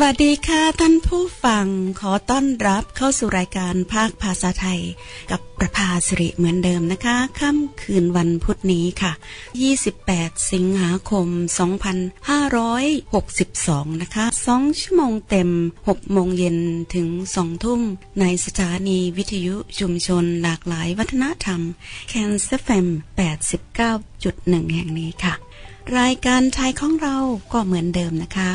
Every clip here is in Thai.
สวัสดีค่ะท่านผู้ฟังขอต้อนรับเข้าสู่รายการภาคภาษาไทย กับประภาสิริเหมือนเดิมนะคะ ค่ำคืนวันพุธนี้ค่ะ 28 สิงหาคม 2562 นะคะ 2 ชั่วโมงเต็ม 6 โมงเย็นถึง 2 ทุ่ม ในสถานีวิทยุชุมชนหลากหลายวัฒนธรรมแคนเซฟม89.1 แห่งนี้ค่ะ รายการไทยของเราก็เหมือนเดิมนะคะ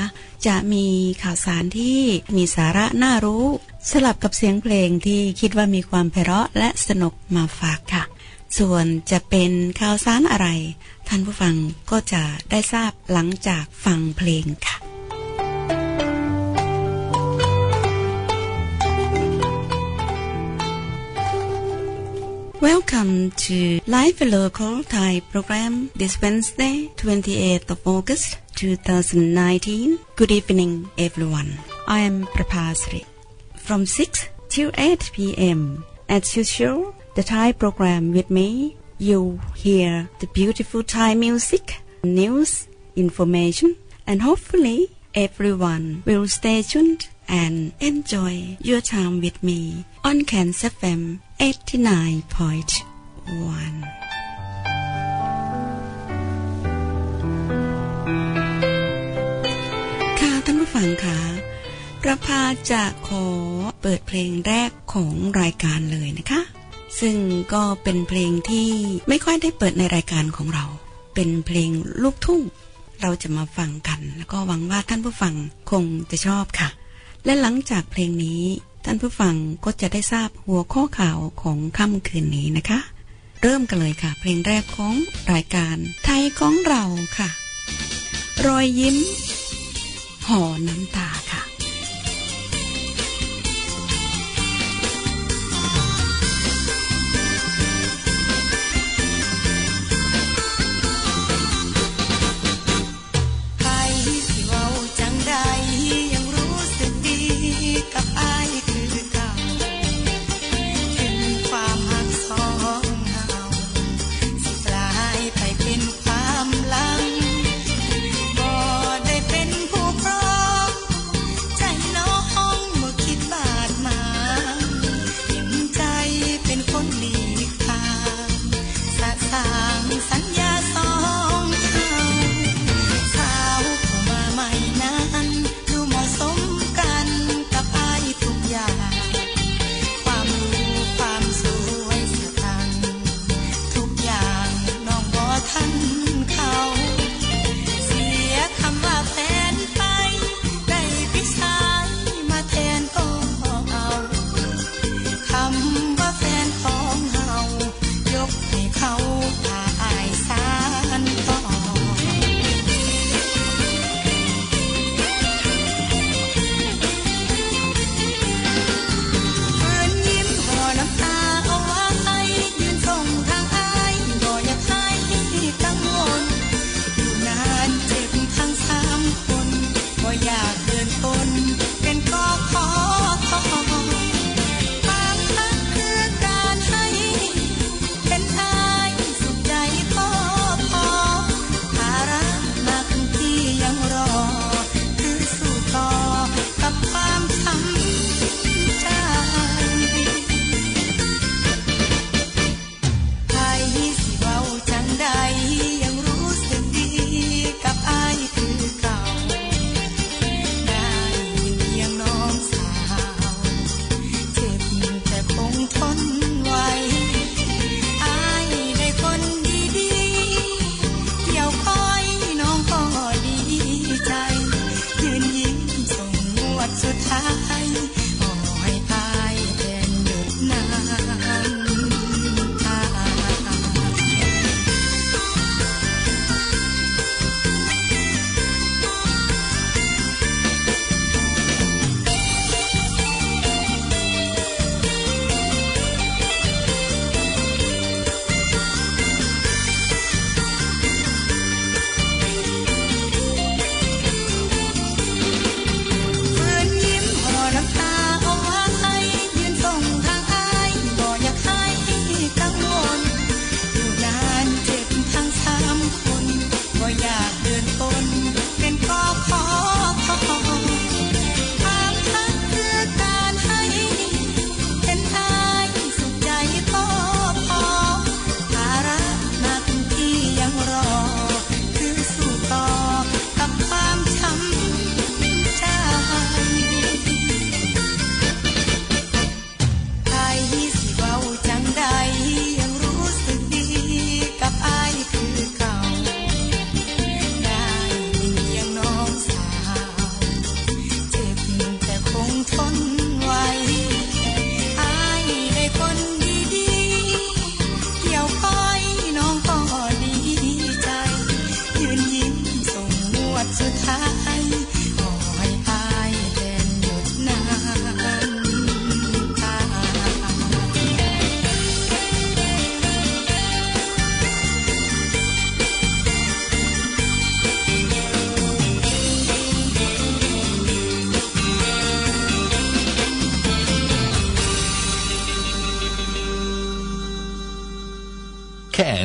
จะมีข่าวสารที่มีสาระน่ารู้ สลับกับเสียงเพลงที่คิดว่ามีความไพเราะและสนุกมาฝากค่ะ ส่วนจะเป็นข่าวสารอะไร ท่านผู้ฟังก็จะได้ทราบหลังจากฟังเพลงค่ะ Welcome to Live Local Thai program this Wednesday, 28th of August 2019. Good evening, everyone. I am Prapasri. From 6 till 8 p.m. As usual, the Thai program with me, you hear the beautiful Thai music, news, information, and hopefully everyone will stay tuned and enjoy your time with me on Cancer FM 89.1. ค่ะท่านผู้ฟังคะประภาจะขอเปิดเพลงแรกของรายการเลยนะคะ ซึ่งก็เป็นเพลงที่ไม่ค่อยได้เปิดในรายการของเรา เป็นเพลงลูกทุ่ง เราจะมาฟังกัน แล้วก็หวังว่าท่านผู้ฟังคงจะชอบค่ะ และหลังจากเพลงนี้ท่านผู้ฟังก็จะได้ทราบหัวข้อข่าวของค่ำคืนนี้นะคะ เริ่มกันเลยค่ะ เพลงแรกของรายการ ไทยของเราค่ะ รอยยิ้ม ห่อน้ำตาค่ะ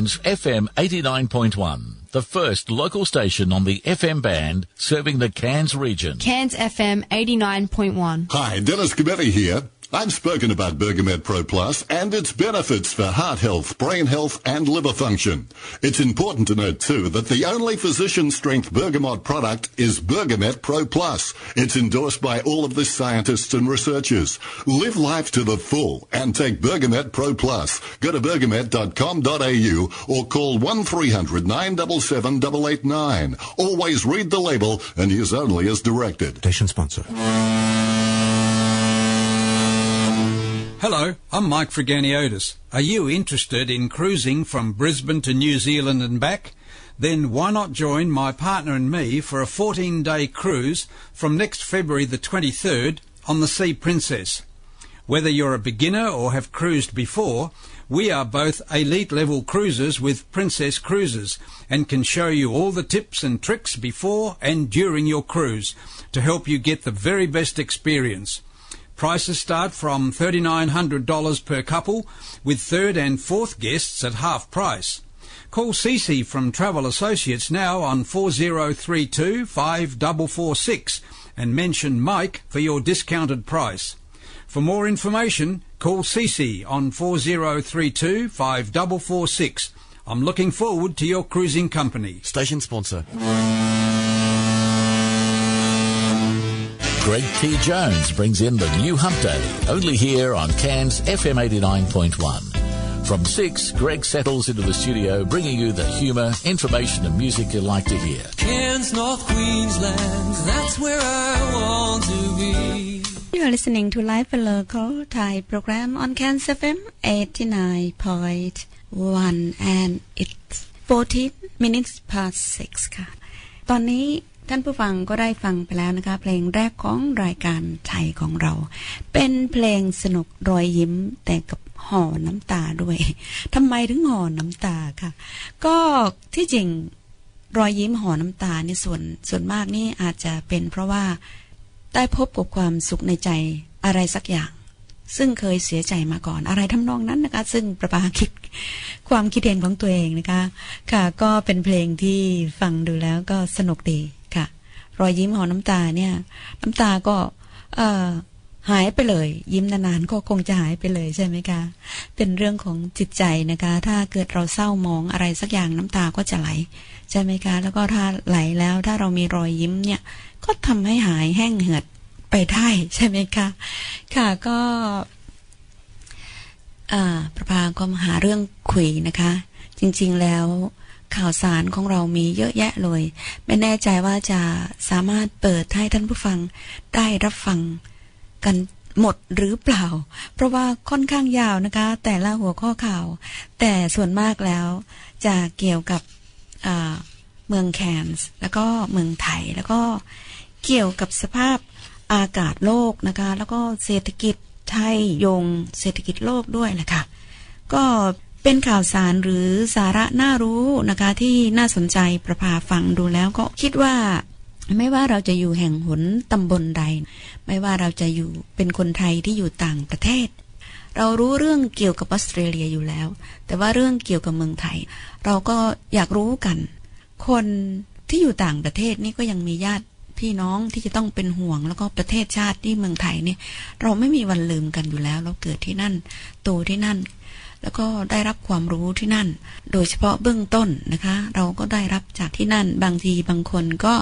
Cairns FM 89.1, the first local station on the FM band serving the Cairns region. Cairns FM 89.1. Hi, Dennis Cometti here. I've spoken about Bergamet Pro Plus and its benefits for heart health, brain health, and liver function. It's important to note too that the only physician strength bergamot product is Bergamet Pro Plus. It's endorsed by all of the scientists and researchers. Live life to the full and take Bergamet Pro Plus. Go to bergamet.com.au or call 1300 977 889. Always read the label and use only as directed. Station sponsor. Hello, I'm Mike Friganiotis. Are you interested in cruising from Brisbane to New Zealand and back? Then why not join my partner and me for a 14 day cruise from next February the 23rd on the Sea Princess? Whether you're a beginner or have cruised before, we are both elite level cruisers with Princess Cruises and can show you all the tips and tricks before and during your cruise to help you get the very best experience. Prices start from $3,900 per couple, with third and fourth guests at half price. Call Cece from Travel Associates now on 4032 5446 and mention Mike for your discounted price. For more information, call Cece on 4032 5446. I'm looking forward to your cruising company. Station sponsor. Greg T. Jones brings in the new Hump Day, only here on Cairns FM 89.1. From 6, Greg settles into the studio bringing you the humour, information and music you like to hear. Cairns, North Queensland, that's where I want to be. You are listening to Live and Local Thai program on Cairns FM 89.1 and it's 14 minutes past 6 ค่ะ ตอนนี้ ท่านผู้ฟังก็ได้ฟังไปแล้วนะคะ เพลงแรกของรายการไทยของเรา เป็นเพลงสนุกรอยยิ้มแต่กับห่อน้ำตาด้วยทำไมถึงห่อน้ำตาค่ะ ก็ที่จริงรอยยิ้มห่อน้ำตาเนี่ส่วนส่วนมากนี่อาจจะเป็นเพราะว่าได้พบกับความสุขในใจอะไรสักอย่าง ซึ่งเคยเสียใจมาก่อนอะไรทำนองนั้นนะคะ ซึ่งประปาคิดความคิดเห็นของตัวเองนะคะ ค่ะ ก็เป็นเพลงที่ฟังดูแล้วก็สนุกดี รอยยิ้มหอน้ำตาเนี่ย น้ำตาก็ เอ่อหายไปเลย ยิ้มนานๆก็คงจะหายไปเลยใช่ไหมคะ เป็นเรื่องของจิตใจนะคะ ถ้าเกิดเราเศร้ามองอะไรสักอย่างน้ำตาก็จะไหลใช่ไหมคะ แล้วก็ถ้าไหลแล้วถ้าเรามีรอยยิ้มเนี่ย ก็ทำให้หายแห้งเหือดไปได้ใช่ไหมคะ ค่ะก็อ่าประภาก็มาหาเรื่องคุยนะคะ จริง ๆแล้ว ข่าวสารของเรามีเยอะแยะเลย ไม่แน่ใจว่าจะสามารถเปิดให้ท่านผู้ฟังได้รับฟังกันหมดหรือเปล่า เพราะว่าค่อนข้างยาวนะคะ แต่ละหัวข้อข่าว แต่ส่วนมากแล้วจะเกี่ยวกับเมืองแคนส์แล้วก็เมืองไทย แล้วก็เกี่ยวกับสภาพอากาศโลกนะคะ แล้วก็เศรษฐกิจไทยโยงเศรษฐกิจโลกด้วยแหละค่ะ ก็ เป็นข่าวสารหรือสาระน่ารู้นะคะที่น่าสนใจประพาฟังดูแล้วก็คิดว่าไม่ว่าเราจะอยู่แห่งหนตำบลใด ไม่ว่าเราจะอยู่เป็นคนไทยที่อยู่ต่างประเทศ เรารู้เรื่องเกี่ยวกับออสเตรเลียอยู่แล้ว แต่ว่าเรื่องเกี่ยวกับเมืองไทย เราก็อยากรู้กัน คนที่อยู่ต่างประเทศนี่ก็ยังมีญาติพี่น้องที่จะต้องเป็นห่วง แล้วก็ประเทศชาติที่เมืองไทยเนี่ย เราไม่มีวันลืมกันอยู่แล้ว เราเกิดที่นั่นโตที่นั่น แล้วก็ได้รับความรู้ที่นั่น โดยเฉพาะเบื้องต้นนะคะ เราก็ได้รับจากที่นั่น บางทีบางคนก็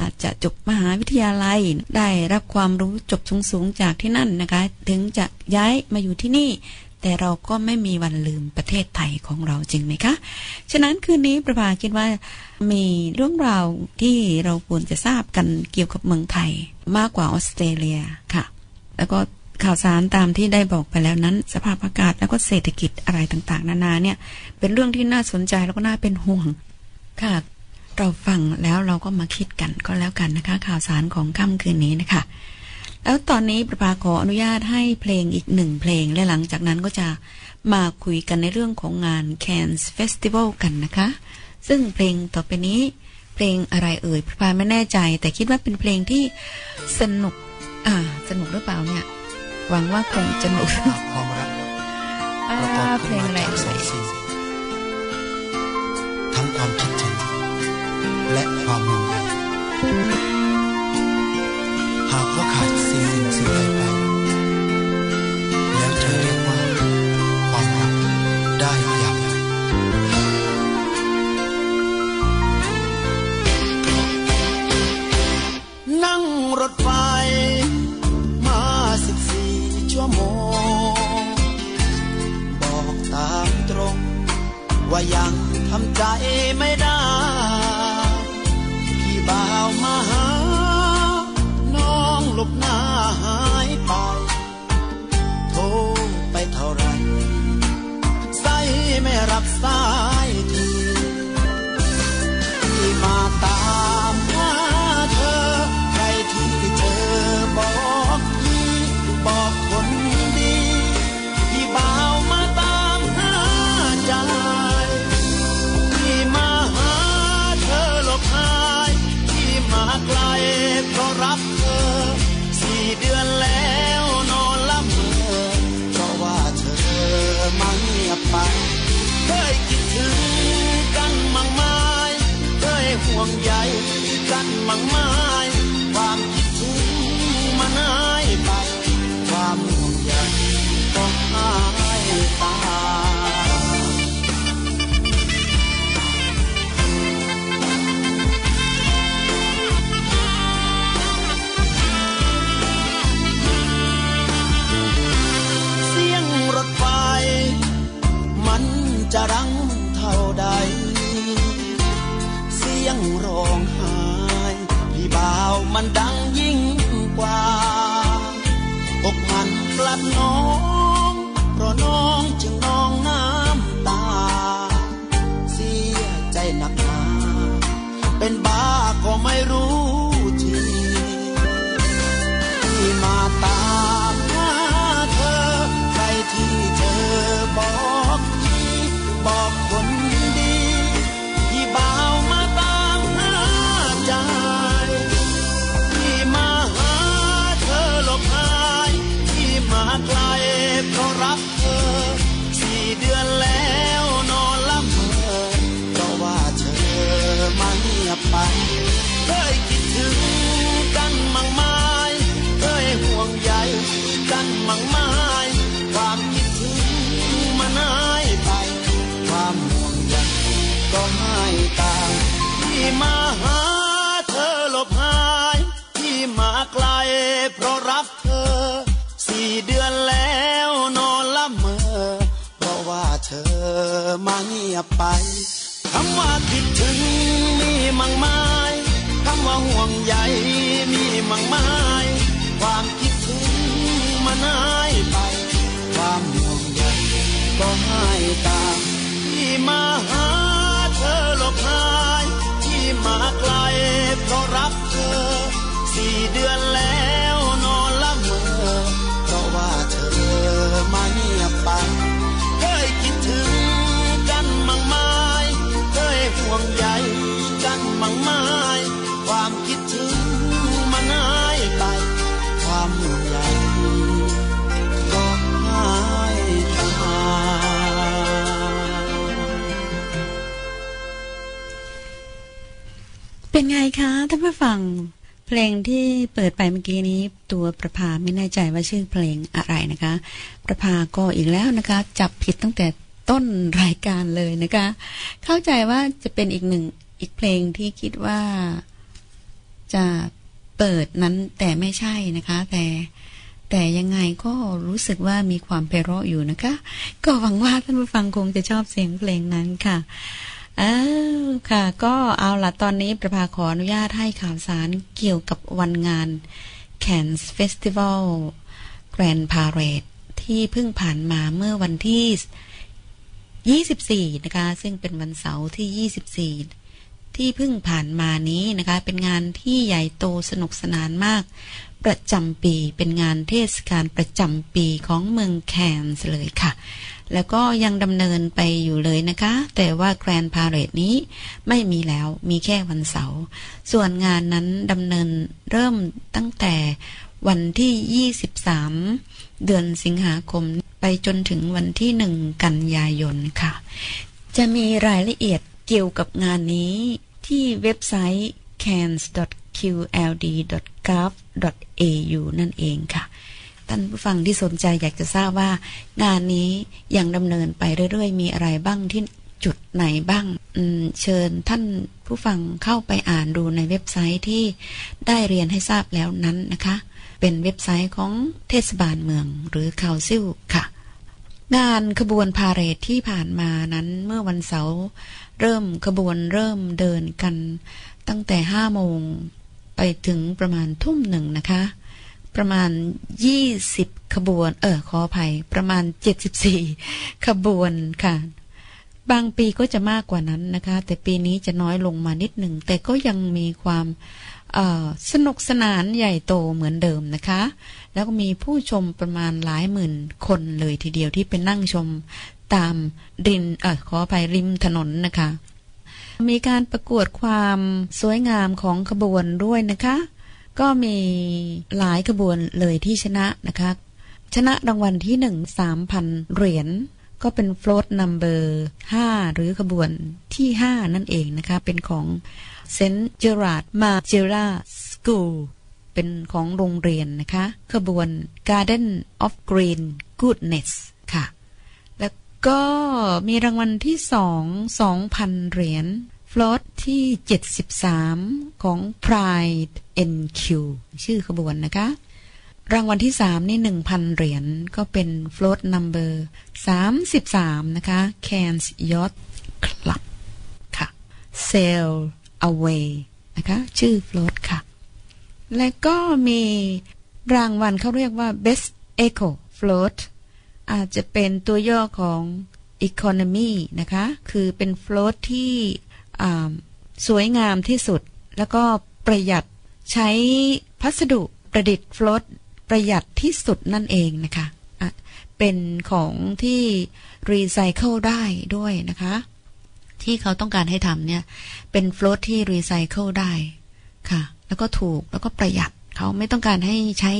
อาจจะจบมหาวิทยาลัย ได้รับความรู้จบสูงๆจากที่นั่นนะคะ ถึงจะย้ายมาอยู่ที่นี่ แต่เราก็ไม่มีวันลืมประเทศไทยของเราจริงไหมคะ ฉะนั้นคืนนี้ประภาคิดว่ามีเรื่องราวที่เราควรจะทราบกันเกี่ยวกับเมืองไทยมากกว่าออสเตรเลียค่ะ แล้วก็ ข่าวสารตามที่ได้บอกไปแล้วนั้น สภาพอากาศแล้วก็เศรษฐกิจอะไรต่างๆ นานาเนี่ย เป็นเรื่องที่น่าสนใจแล้วก็น่าเป็นห่วง ค่ะ เราฟังแล้วเราก็มาคิดกันก็แล้วกันนะคะ ข่าวสารของค่ำคืนนี้นะคะ แล้วตอนนี้ประภาขออนุญาตให้เพลงอีกหนึ่งเพลงและหลังจากนั้นก็จะมาคุยกันในเรื่องของงาน Cairns Festival กันนะคะ ซึ่งเพลงต่อไปนี้ เพลงอะไรเอ่ยประภาไม่แน่ใจ แต่คิดว่าเป็นเพลงที่สนุก อ่า สนุกหรือเปล่าเนี่ย หวังว่าคงจะสนุกความรักอ่าประกอบเพขึ้ลนงมาอะไรจากสอเอ่งยสิ่งความคิดถึงและความห่วงใยหากว่าขาดสิ่งหนึ่งสิ่งใดไปแล้วเธอเรียกว่าความรักได้อย่างไรนั่งรถไฟ ว่ายังทำใจไม่ได้ พี่บ่าวมาหา น้องหลบหน้าหายไป โทรไปเท่าไร ใส่ไม่รับสาย มันดังยิ่งกว่าอกมันกลัดน้อง เพราะน้องจึงน้องน้ำตา เสียใจหนักหนาเป็นบา เป็นไงคะท่านผู้ฟัง เพลงที่เปิดไปเมื่อกี้นี้ ตัวประภาไม่แน่ใจว่าชื่อเพลงอะไรนะคะ ประภาก็อีกแล้วนะคะ จับผิดตั้งแต่ต้นรายการเลยนะคะ เข้าใจว่าจะเป็นอีกหนึ่งอีกเพลงที่คิดว่าจะเปิดนั้นแต่ไม่ใช่นะคะ แต่แต่ยังไงก็รู้สึกว่ามีความไพราะอยู่นะคะ ก็หวังว่าท่านผู้ฟังคงจะชอบเสียงเพลงนั้นค่ะ อ้าวค่ะ ก็เอาละตอนนี้ประภาขออนุญาตให้ข่าวสารเกี่ยวกับวันงาน Cannes Festival Grand Parade ที่เพิ่งผ่านมาเมื่อวันที่ 24 นะคะ ซึ่งเป็นวันเสาร์ที่ 24 ที่เพิ่งผ่านมานี้นะคะ เป็นงานที่ใหญ่โตสนุกสนานมาก ประจำปีเป็นงานเทศกาลประจำปีของเมืองแคนส์เลยค่ะ แล้วก็ยังดำเนินไปอยู่เลยนะคะ แต่ว่าแกรนพา r ร d นี้ไม่มีแล้วมีแค่วันเสาร์ส่วนงานนั้นดำเนินเริ่มตั้งแต่วันที่ 23 เดือนสิงหาคมไปจนถึงวันที่ 1 กันยายนค่ะ จะมีรายละเอียดเกี่ยวกับงานนี้ที่เว็บไซต์ cans.qld.gov.au นั่นเองค่ะ ท่านผู้ฟังที่สนใจอยากจะทราบว่า งานนี้ยังดำเนินไปเรื่อยๆ มีอะไรบ้างที่จุดไหนบ้างเชิญท่านผู้ฟังเข้าไปอ่านดูในเว็บไซต์ที่ได้เรียนให้ทราบแล้วนั้นนะคะ เป็นเว็บไซต์ของเทศบาลเมืองหรือคาวซิลค่ะ งานขบวนพาเหรดที่ผ่านมานั้นเมื่อวันเสาร์เริ่มขบวนเริ่มเดินกันตั้งแต่ห้าโมงไปถึงประมาณทุ่มหนึ่งนะคะ ประมาณยี่สิบขบวน เออขออภัย ประมาณเจ็ดสิบสี่ขบวนค่ะ บางปีก็จะมากกว่านั้นนะคะ แต่ปีนี้จะน้อยลงมานิดหนึ่ง แต่ก็ยังมีความสนุกสนานใหญ่โตเหมือนเดิมนะคะ แล้วก็มีผู้ชมประมาณหลายหมื่นคนเลยทีเดียวที่ไปนั่งชมตามริมเออขออภัยริมถนนนะคะ มีการประกวดความสวยงามของขบวนด้วยนะคะ ก็มีหลายขบวนเลยที่ชนะนะคะ ชนะรางวัลที่หนึ่งสามพันเหรียญก็เป็น float number ห้าหรือขบวนที่ห้านั่นเองนะคะ เป็นของ St. Gerard Margera School เป็นของโรงเรียนนะคะ ขบวน Garden of Green Goodness ค่ะ แล้วก็มีรางวัลที่สองสองพันเหรียญ ฟลอตที่ 73 ของ Pride NQ ชื่อขบวนนะคะ รางวัลที่สามนี่หนึ่งพันเหรียญก็เป็น float number 33 นะคะ Cans Yacht Club ค่ะ Sail Away นะคะ ชื่อ float ค่ะ และก็มีรางวัลเขาเรียกว่า Best Eco Float อาจจะเป็นตัวย่อของ Economy นะคะ คือเป็น float ที่ สวยงามที่สุด แล้วก็ประหยัดใช้พัสดุประดิษฐ์ float ประหยัดที่สุดนั่นเองนะคะเป็นของที่รีไซเคิลได้ด้วยนะคะ ที่เขาต้องการให้ทำเนี่ย เป็น float ที่รีไซเคิลได้ค่ะ แล้วก็ถูกแล้วก็ประหยัดเขาไม่ต้องการให้ใช้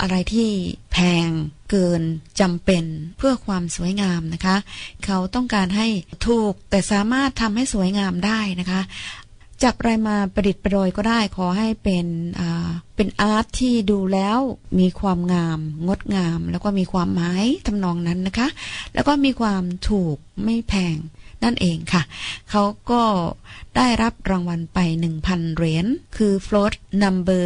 อะไรที่แพงเกินจำเป็นเพื่อความสวยงามนะคะ เขาต้องการให้ถูกแต่สามารถทำให้สวยงามได้นะคะ จับอะไรมาประดิษฐ์ประดอยก็ได้ขอให้เป็นเป็นอาร์ตที่ดูแล้วมีความงาม งดงาม แล้วก็มีความหมายทำนองนั้นนะคะ แล้วก็มีความถูกไม่แพง นั่นเองค่ะ เขาก็ได้รับรางวัลไป 1,000 เหรียญ คือ float number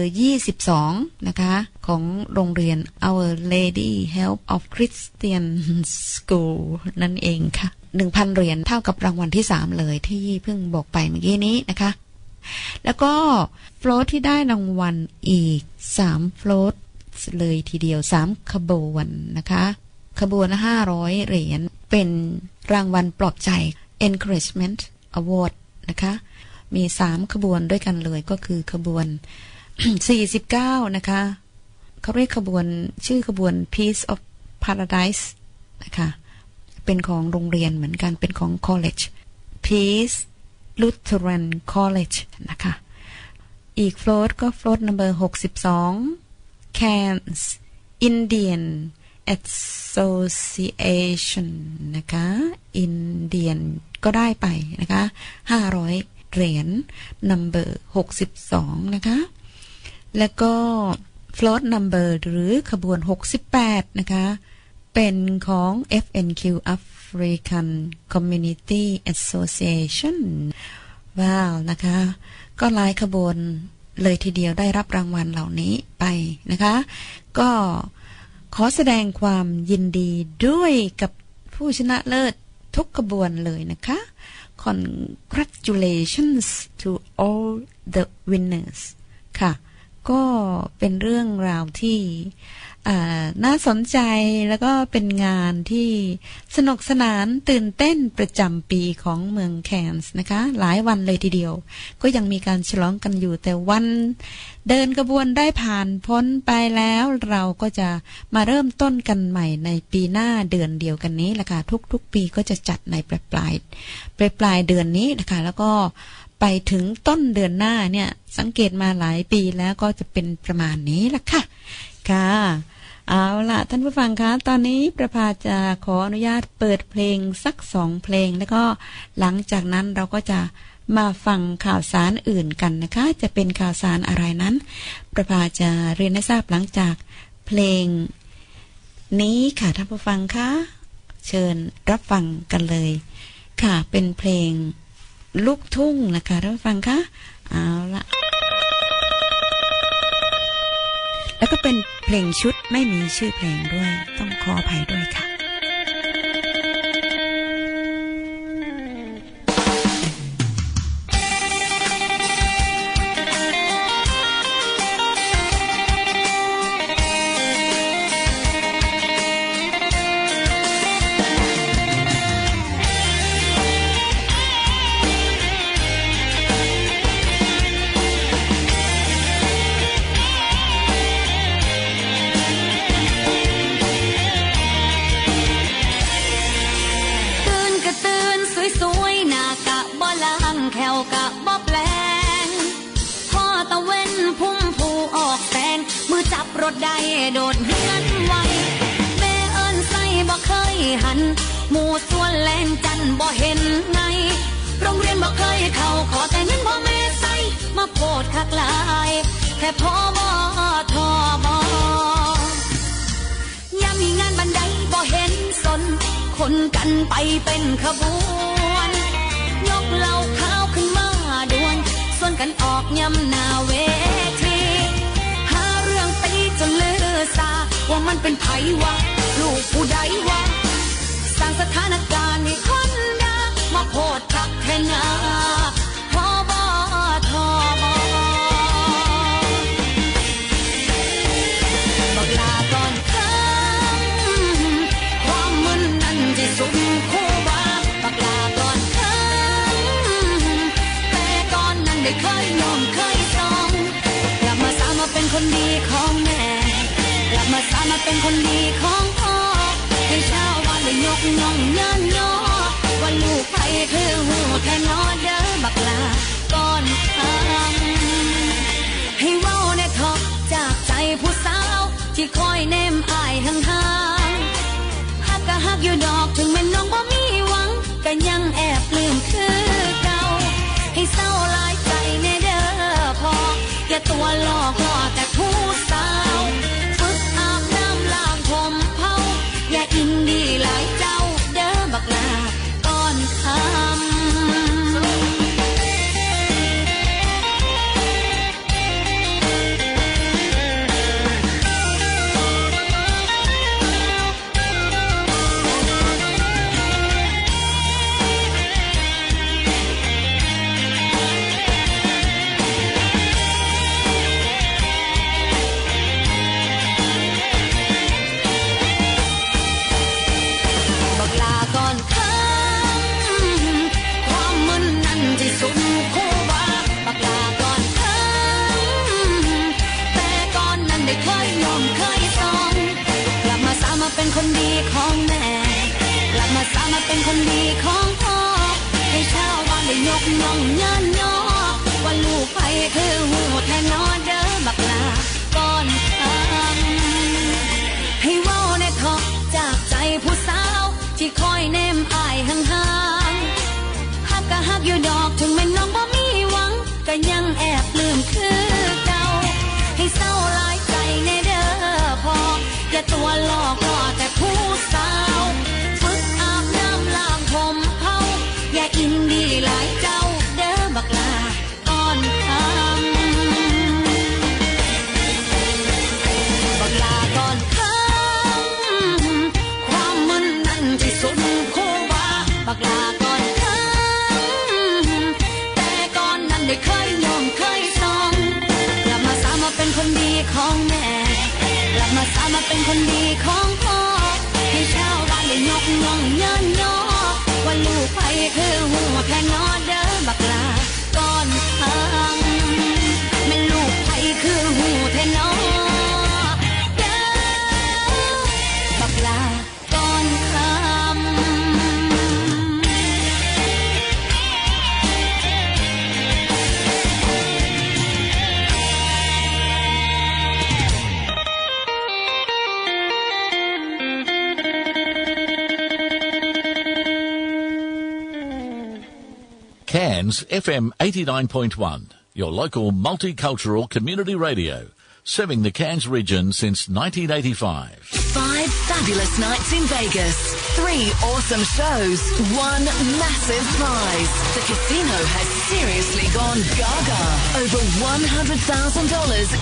22 นะคะ ของโรงเรียน Our Lady Help of Christian School นั่นเองค่ะ 1,000 เหรียญเท่ากับรางวัลที่ 3 เลยที่เพิ่งบอกไปเมื่อกี้นี้นะคะ แล้วก็โฟลตที่ได้รางวัลอีก 3 โฟลตเลยทีเดียว 3 ขบวนนะคะ ขบวน 500 เหรียญ เป็นรางวัลปลอบใจ encouragement award นะคะ มี 3 ขบวนด้วยกันเลยก็คือขบวน 49 นะคะ เขาเรียกขบวนชื่อขบวน Peace of Paradise นะคะ เป็นของโรงเรียนเหมือนกันเป็นของ college Peace Lutheran College นะคะ อีกโฟลตก็โฟลต number 62 Cairns Indian Association นะคะ Indian ก็ได้ไปนะคะ500เหรียญ number 62นะคะ แล้วก็ float number หรือขบวน68นะคะ เป็นของ FNQ African Community Association ว้าวนะคะ ก็หลายขบวนเลยทีเดียวได้รับรางวัลเหล่านี้ไปนะคะ ก็ขอแสดงความยินดีด้วยกับผู้ชนะเลิศ ทุกขบวนเลยนะคะ Congratulations to all the winners ค่ะ ก็เป็นเรื่องราวที่ น่าสนใจแล้วก็เป็นงานที่สนุกสนานตื่นเต้นประจำปีของเมืองแคนส์นะคะ หลายวันเลยทีเดียว ก็ยังมีการฉลองกันอยู่แต่วัน เดินกระบวนได้ผ่านพ้นไปแล้ว เราก็จะมาเริ่มต้นกันใหม่ในปีหน้าเดือนเดียวกันนี้แหละค่ะทุก ๆ ปีก็จะจัดในปลายปลายปลายปลายเดือนนี้นะคะ แล้วก็ไปถึงต้นเดือนหน้าเนี่ยสังเกตมาหลายปีแล้วก็จะเป็นประมาณนี้ละค่ะ ค่ะ เอาละท่านผู้ฟังคะ ตอนนี้ประภาจะขออนุญาตเปิดเพลงสักสองเพลง แล้วก็หลังจากนั้นเราก็จะมาฟังข่าวสารอื่นกันนะคะ จะเป็นข่าวสารอะไรนั้น ประภาจะเรียนให้ทราบหลังจากเพลง นี้ค่ะท่านผู้ฟังคะเชิญรับฟังกันเลย ค่ะเป็นเพลงลูกทุ่งนะคะท่านผู้ฟังคะเอาละ แล้วก็เป็นเพลงชุดไม่มีชื่อเพลงด้วย ต้องขออภัยด้วยค่ะ หัน หมู่ส่วนแลนจันบ่เห็นไงโรงเรียนบ่เคยเข้าขอแต่เงินพ่อแม่ใส่มาโพดคักลาย แค่พ่อบ่ทอบอยามมีงานบันไดบ่เห็นสน คนกันไปเป็นขบวน ยกเหล่าข้าวขึ้นมาดวนส่วนกันออกยำนาเวทีหาเรื่องตีจนเลือซาว่ามันเป็นไผวะลูกผู้ใดวะ สถานการณ์ให้คนดามาโพดทักแทนนาพอบอทอบอบักลาก่อนคำความมึนนั้นที่สุมคู่บาบักลาก่อนคำแต่ก่อนนั้นได้เคยยอมเคยจองกลับมาสามาเป็นคนดีของแม่กลับมาสามาเป็นคนดีของ บ้านได้ยกย่องเยินยอว่าลูกไผคือหูแทนนอเด้อบักลาก่อนคำให้เว้าในทอกจากใจผู้สาว ที่คอยแนมอายห่างๆฮักก็ฮักอยู่ดอกถึงแม่น้องบ่มีหวังก็ยังแอบลืมคือเก่าให้เศร้าลายใจแน่เด้อพออย่าตัวหลอก FM 89.1, your local multicultural community radio, serving the Cairns region since 1985. Five fabulous nights in Vegas. Three awesome shows. One massive prize. The casino has seriously gone gaga. Over $100,000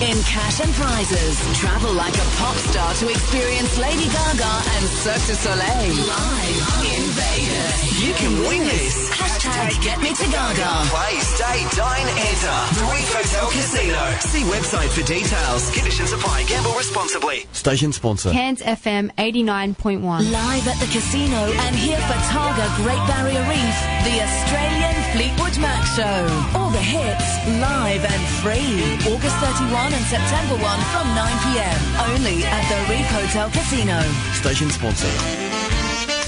in cash and prizes. Travel like a pop star to experience Lady Gaga and Cirque du Soleil. Live in Vegas. You can win this. Hashtag get me to Gaga. Play, stay, dine, enter. The Reef Hotel Casino. See website for details. Conditions apply. Gamble responsibly. Station sponsor. Cairns FM 89.1. Live at the casino and here for Targa Great Barrier Reef, the Australian Fleetwood Mac Show. All the hits, live and free. August 31 and September 1 from 9pm. Only at the Reef Hotel Casino. Station sponsor.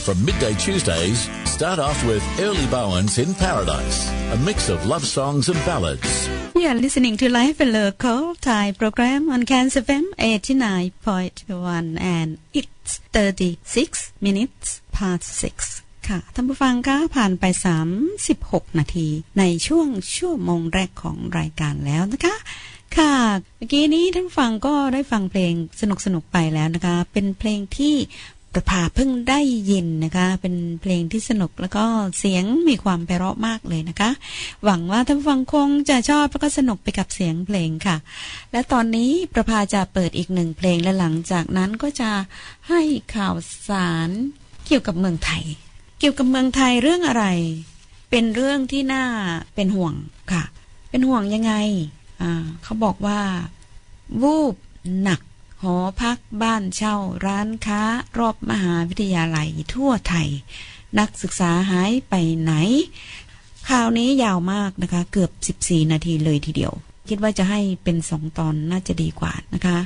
From midday Tuesdays, start off with Early Bowens in Paradise, a mix of love songs and ballads. You are listening to Life and Local Thai program on Cairns FM 89.1 and it's 36 minutes past 6 ค่ะท่านผู้ฟังก็ผ่านไป 36 นาที ในช่วงชั่วโมงแรกของรายการแล้วนะคะ ค่ะเมื่อกี้นี้ท่านฟังก็ได้ฟังเพลงสนุกๆไปแล้วนะคะ เป็นเพลงที่ประภาเพิ่งได้ยินนะคะ เป็นเพลงที่สนุกแล้วก็เสียงมีความไพเราะมากเลยนะคะ หวังว่าท่านผู้ฟังคงจะชอบแล้วก็สนุกไปกับเสียงเพลงค่ะ และตอนนี้ประภาจะเปิดอีกหนึ่งเพลงและหลังจากนั้นก็จะให้ข่าวสารเกี่ยวกับเมืองไทย เกี่ยวกับเมืองไทยเรื่องอะไร เป็นเรื่องที่น่าเป็นห่วงค่ะ เป็นห่วงยังไงอ่าเขาบอกว่า วูบหนัก หอพักบ้านเช่า ร้านค้า รอบมหาวิทยาลัยทั่วไทย นักศึกษาหายไปไหน ข่าวนี้ยาวมากนะคะ เกือบ 14 นาทีเลยทีเดียว คิดว่าจะให้เป็นสองตอนน่าจะดีกว่านะคะ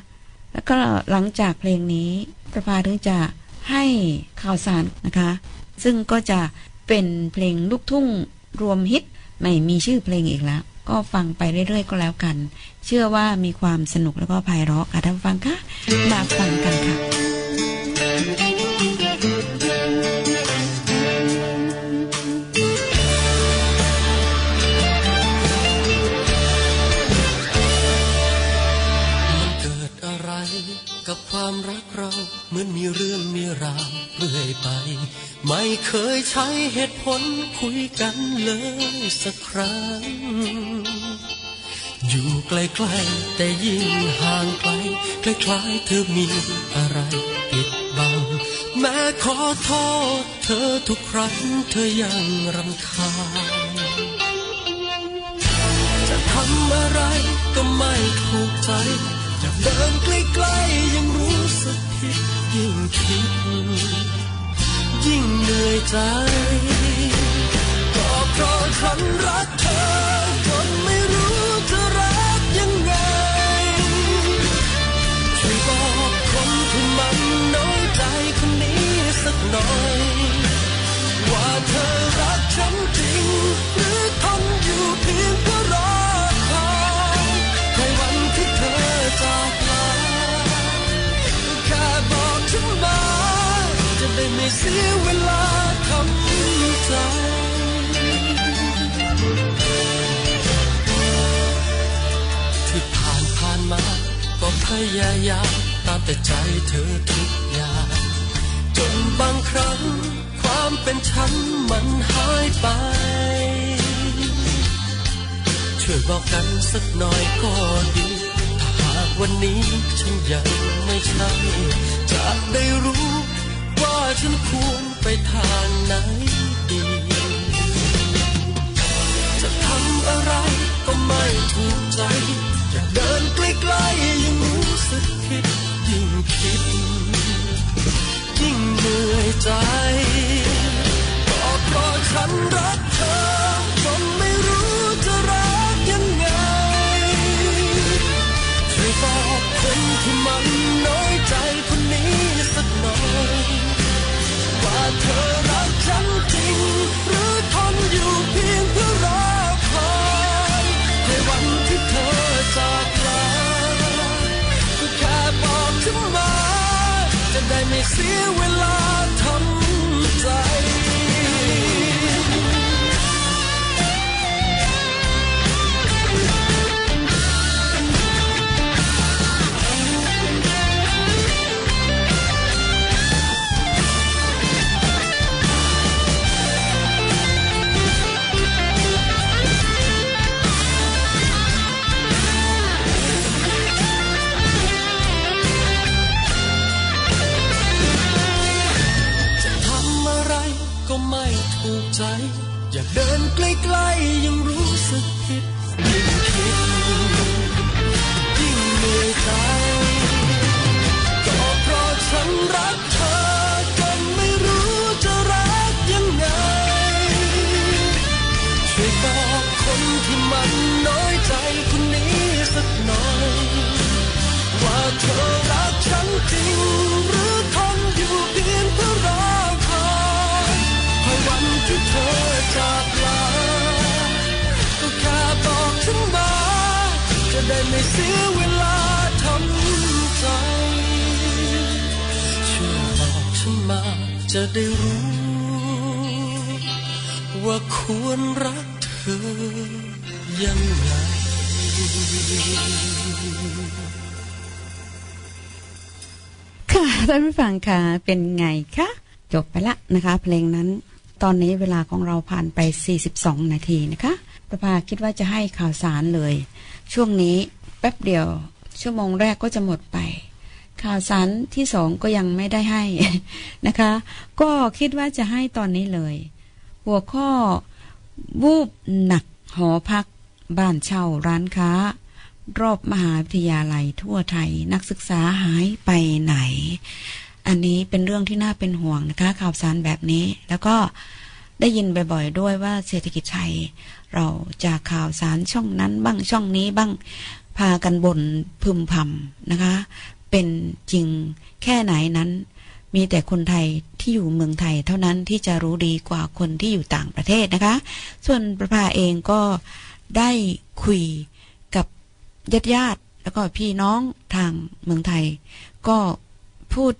แล้วก็หลังจากเพลงนี้ประภาถึงจะให้ข่าวสารนะคะ ซึ่งก็จะเป็นเพลงลูกทุ่งรวมฮิตไม่มีชื่อเพลงอีกแล้ว ก็ฟังไปเรื่อยๆ ก็แล้วกัน เชื่อว่ามีความสนุกแล้วก็ไพเราะค่ะท่านฟังคะมาฟังกันค่ะเกิดอะไรกับความรักเราเหมือนมีเรื่องมีราวเรื่อยไป ไม่เคยใช้เหตุผลคุยกันเลยสักครั้ง อยู่ใกล้ๆแต่ยิ่งห่างไกลคล้ายๆเธอมีอะไรปิดบัง แม้ขอโทษเธอทุกครั้งเธอยังรำคาญ จะทำอะไรก็ไม่ถูกใจ จะเดินใกล้ๆยังรู้สึกผิดยิ่งคิด ยิ่งเหนื่อยใจ ก็เพราะฉันรักเธอจนไม่รู้จะรักยังไง ช่วยบอกคนที่มันน้อยใจคนนี้สักหน่อย ว่าเธอ ยายามตามแต่ใจเธอทุกอย่าง จนบางครั้งความเป็นฉันมันหายไป ช่วยบอกกันสักหน่อยก็ดี ถ้าหากวันนี้ฉันยังไม่ใช่ จะได้รู้ว่าฉันควรไปทางไหนดี จะทำอะไรก็ไม่ถูกใจ จะเดินใกล้ๆยังรู้สึกผิดยิ่ง คิด ยิ่งเหนื่อยใจก็เพราะฉันรักเธอ จะได้ไม่ ดินใก ได้ไม่เสียเวลาทำใจช่วยบอกฉันมาจะได้รู้ ว่าควรรักเธอยังไงค่ะท่านผู้ฟังค่ะเป็นไงคะจบไปละนะคะ เพลงนั้นตอนนี้เวลาของเราผ่านไป 42 นาทีนะคะประภาคิดว่าจะให้ข่าวสารเลย ช่วงนี้แป๊บเดียว ชั่วโมงแรกก็จะหมดไป ข่าวสารที่สองก็ยังไม่ได้ให้นะคะ ก็คิดว่าจะให้ตอนนี้เลย หัวข้อวูบหนักหอพัก บ้านเช่าร้านค้า รอบมหาวิทยาลัยทั่วไทย นักศึกษาหายไปไหน อันนี้เป็นเรื่องที่น่าเป็นห่วงนะคะ ข่าวสารแบบนี้แล้วก็ ได้ยินบ่อยๆด้วยว่าเศรษฐกิจไทย เราจากข่าวสารช่องนั้นบ้างช่องนี้บ้างพากันบ่นพึมพำนะคะ เป็นจริงแค่ไหนนั้น มีแต่คนไทยที่อยู่เมืองไทยเท่านั้นที่จะรู้ดีกว่าคนที่อยู่ต่างประเทศนะคะ ส่วนประภาเองก็ได้คุยกับญาติญาติแล้วก็พี่น้องทางเมืองไทย ก็พูด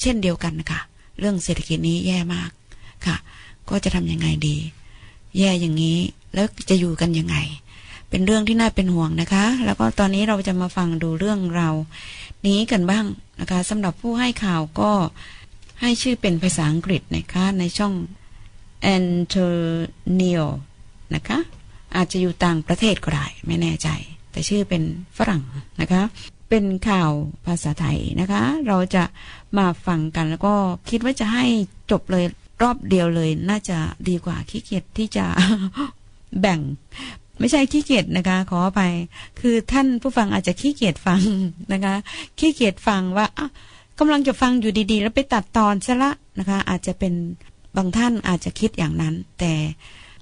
เช่นเดียวกันนะคะเรื่องเศรษฐกิจนี้แย่มากค่ะ ก็จะทำยังไงดี แย่อย่างนี้แล้วจะอยู่กันยังไง เป็นเรื่องที่น่าเป็นห่วงนะคะ แล้วก็ตอนนี้เราจะมาฟังดูเรื่องเรา นี้กันบ้างนะคะสำหรับผู้ให้ข่าวก็ให้ชื่อเป็นภาษาอังกฤษนะคะในช่อง Antonio นะคะ อาจจะอยู่ต่างประเทศก็ได้ไม่แน่ใจ แต่ชื่อเป็นฝรั่งนะคะ เป็นข่าวภาษาไทยนะคะ เราจะมาฟังกันแล้วก็คิดว่าจะให้จบเลย รอบเดียวเลยน่าจะดีกว่าขี้เกียจที่จะแบ่ง ไม่ใช่ขี้เกียจนะคะ ขออภัยคือท่านผู้ฟังอาจจะขี้เกียจฟังนะคะขี้เกียจฟังว่าอ้าวกำลังจะฟังอยู่ดีๆ แล้วไปตัดตอนซะละนะคะ อาจจะเป็นบางท่านอาจจะคิดอย่างนั้น แต่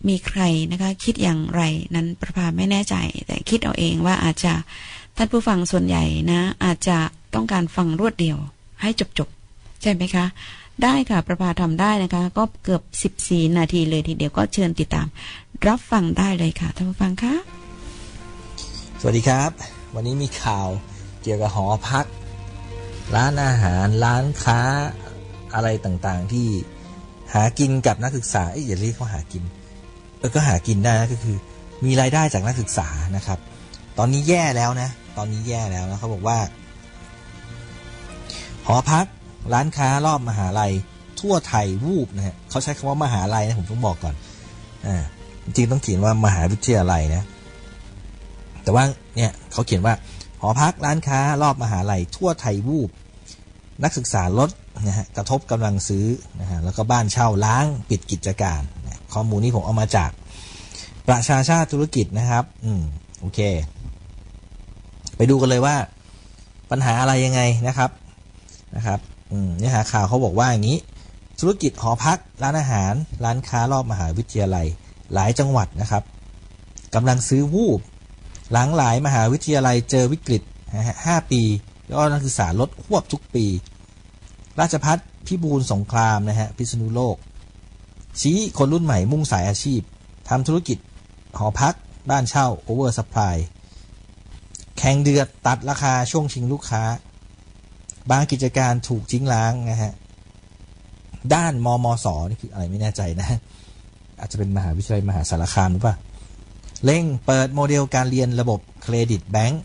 มีใครนะคะ คิดอย่างไรนั้นประภาไม่แน่ใจ แต่คิดเอาเองว่าอาจจะท่านผู้ฟังส่วนใหญ่นะ อาจจะต้องการฟังรวดเดียว ให้จบๆใช่ไหมคะ ได้ค่ะ ประภาทำได้นะคะ ก็เกือบ 14 นาทีเลยทีเดียวก็เชิญติดตาม รับฟังได้เลยค่ะท่านผู้ฟังคะสวัสดีครับ วันนี้มีข่าวเกี่ยวกับหอพัก ร้านอาหารร้านค้าอะไรต่างๆ ที่หากินกับนักศึกษาเอ้ยอย่าเรียกเขาหากินเออก็หากินได้นะก็คือ มีรายได้จากนักศึกษานะครับ ตอนนี้แย่แล้วนะ ตอนนี้แย่แล้วนะเขาบอกว่า หอพัก ร้านค้ารอบมหาลัย ทั่วไทยวูบนะฮะเขาใช้คำว่ามหาลัยนะผมต้องบอกก่อนอ่าจริงต้องเขียนว่ามหาวิทยาลัยนะ แต่ว่าเนี่ยเขาเขียนว่าหอพักร้านค้ารอบมหาลัย ทั่วไทยวูบ นักศึกษาลดนะฮะกระทบกำลังซื้อนะฮะแล้วก็บ้านเช่าล้างปิดกิจการนะข้อมูลนี้ผมเอามาจาก ประชาชาติธุรกิจนะครับ อืมโอเค ไปดูกันเลยว่าปัญหาอะไรยังไงนะครับนะครับ เนื้อหาข่าวเขาบอกว่าอย่างนี้ ธุรกิจหอพัก ร้านอาหาร ร้านค้ารอบมหาวิทยาลัย หลายจังหวัดนะครับกำลังซื้อวูบหลังหลายมหาวิทยาลัยเจอวิกฤตห้าปียอดนักศึกษาลดฮวบทุกปี ราชภัฏพิบูลสงครามนะฮะพิษณุโลก ชี้คนรุ่นใหม่มุ่งสายอาชีพทำธุรกิจหอพัก บ้านเช่า oversupply แข่งเดือดตัดราคาช่วงชิงลูกค้า บางกิจการถูกทิ้งร้างนะฮะด้านมมสนี่คืออะไรไม่แน่ใจนะ อาจจะเป็นมหาวิทยาลัยมหาสารคามหรือเปล่าเร่งเปิดโมเดลการเรียนระบบเครดิตแบงก์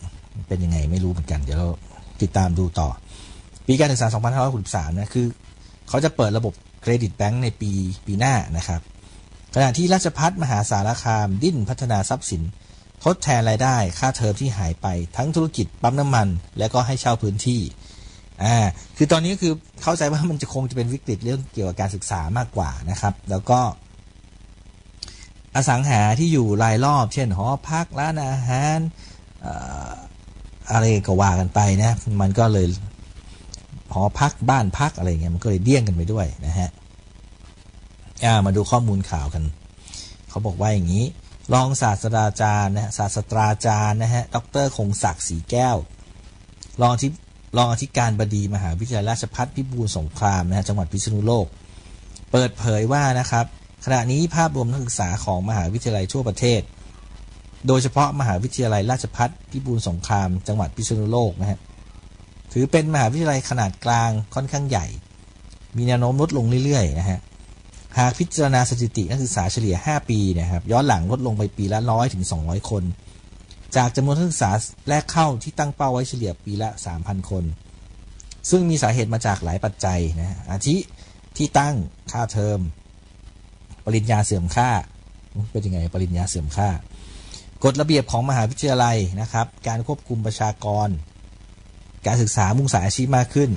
เป็นยังไงไม่รู้เหมือนกัน เดี๋ยวเราติดตามดูต่อ ปีการศึกษา 2563 นะ คือ เขาจะเปิดระบบเครดิตแบงก์ในปีปีหน้านะครับ ขณะที่ราชภัฏมหาสารคาม ดิ้นพัฒนาทรัพย์สิน ทดแทนรายได้ค่าเทอมที่หายไปทั้งธุรกิจปั๊มน้ำมัน และก็ให้เช่าพื้นที่ อ่าคือตอนนี้คือเข้าใจว่ามันจะคงจะเป็นวิกฤตเรื่องเกี่ยวกับการศึกษามากกว่านะครับ แล้วก็ อสังหาที่อยู่รายรอบ เช่นหอพักร้านอาหารอะไรก็ว่ากันไปนะ มันก็เลยหอพักบ้านพักอะไรเงี้ยมันก็เลยเดี้ยงกันไปด้วยนะฮะามาดูข้อมูลข่าวกัน เขาบอกว่าอย่างนี้ รองศาสตราจารย์นะฮะศาสตราจารย์นะฮะดรคงศักดิ์ศรีแก้ว รองที่ รองอธิการบดีมหาวิทยาลัยราชภัฏพิบูลสงครามนะฮะจังหวัดพิษณุโลก เปิดเผยว่านะครับ ขณะนี้ภาพรวมนักศึกษาของมหาวิทยาลัยทั่วประเทศ โดยเฉพาะมหาวิทยาลัยราชภัฏพิบูลสงคราม จังหวัดพิษณุโลกนะฮะถือเป็นมหาวิทยาลัยขนาดกลางค่อนข้างใหญ่ มีแนวโน้มลดลงเรื่อยๆนะฮะหากพิจารณาสถิตินักศึกษาเฉลี่ย 5 ปีนะครับย้อนหลังลดลงไปปีละร้อยถึง200 คน จากจำนวนนักศึกษาแรกเข้าที่ตั้งเป้าไว้เฉลี่ยปีละ 3,000 คน ซึ่งมีสาเหตุมาจากหลายปัจจัยนะฮะอาทิที่ตั้งค่าเทอม ปริญญาเสื่อมค่า เป็นยังไงปริญญาเสื่อมค่า กฎระเบียบของมหาวิทยาลัยนะครับ การควบคุมประชากร การศึกษามุ่งสายอาชีพมากขึ้น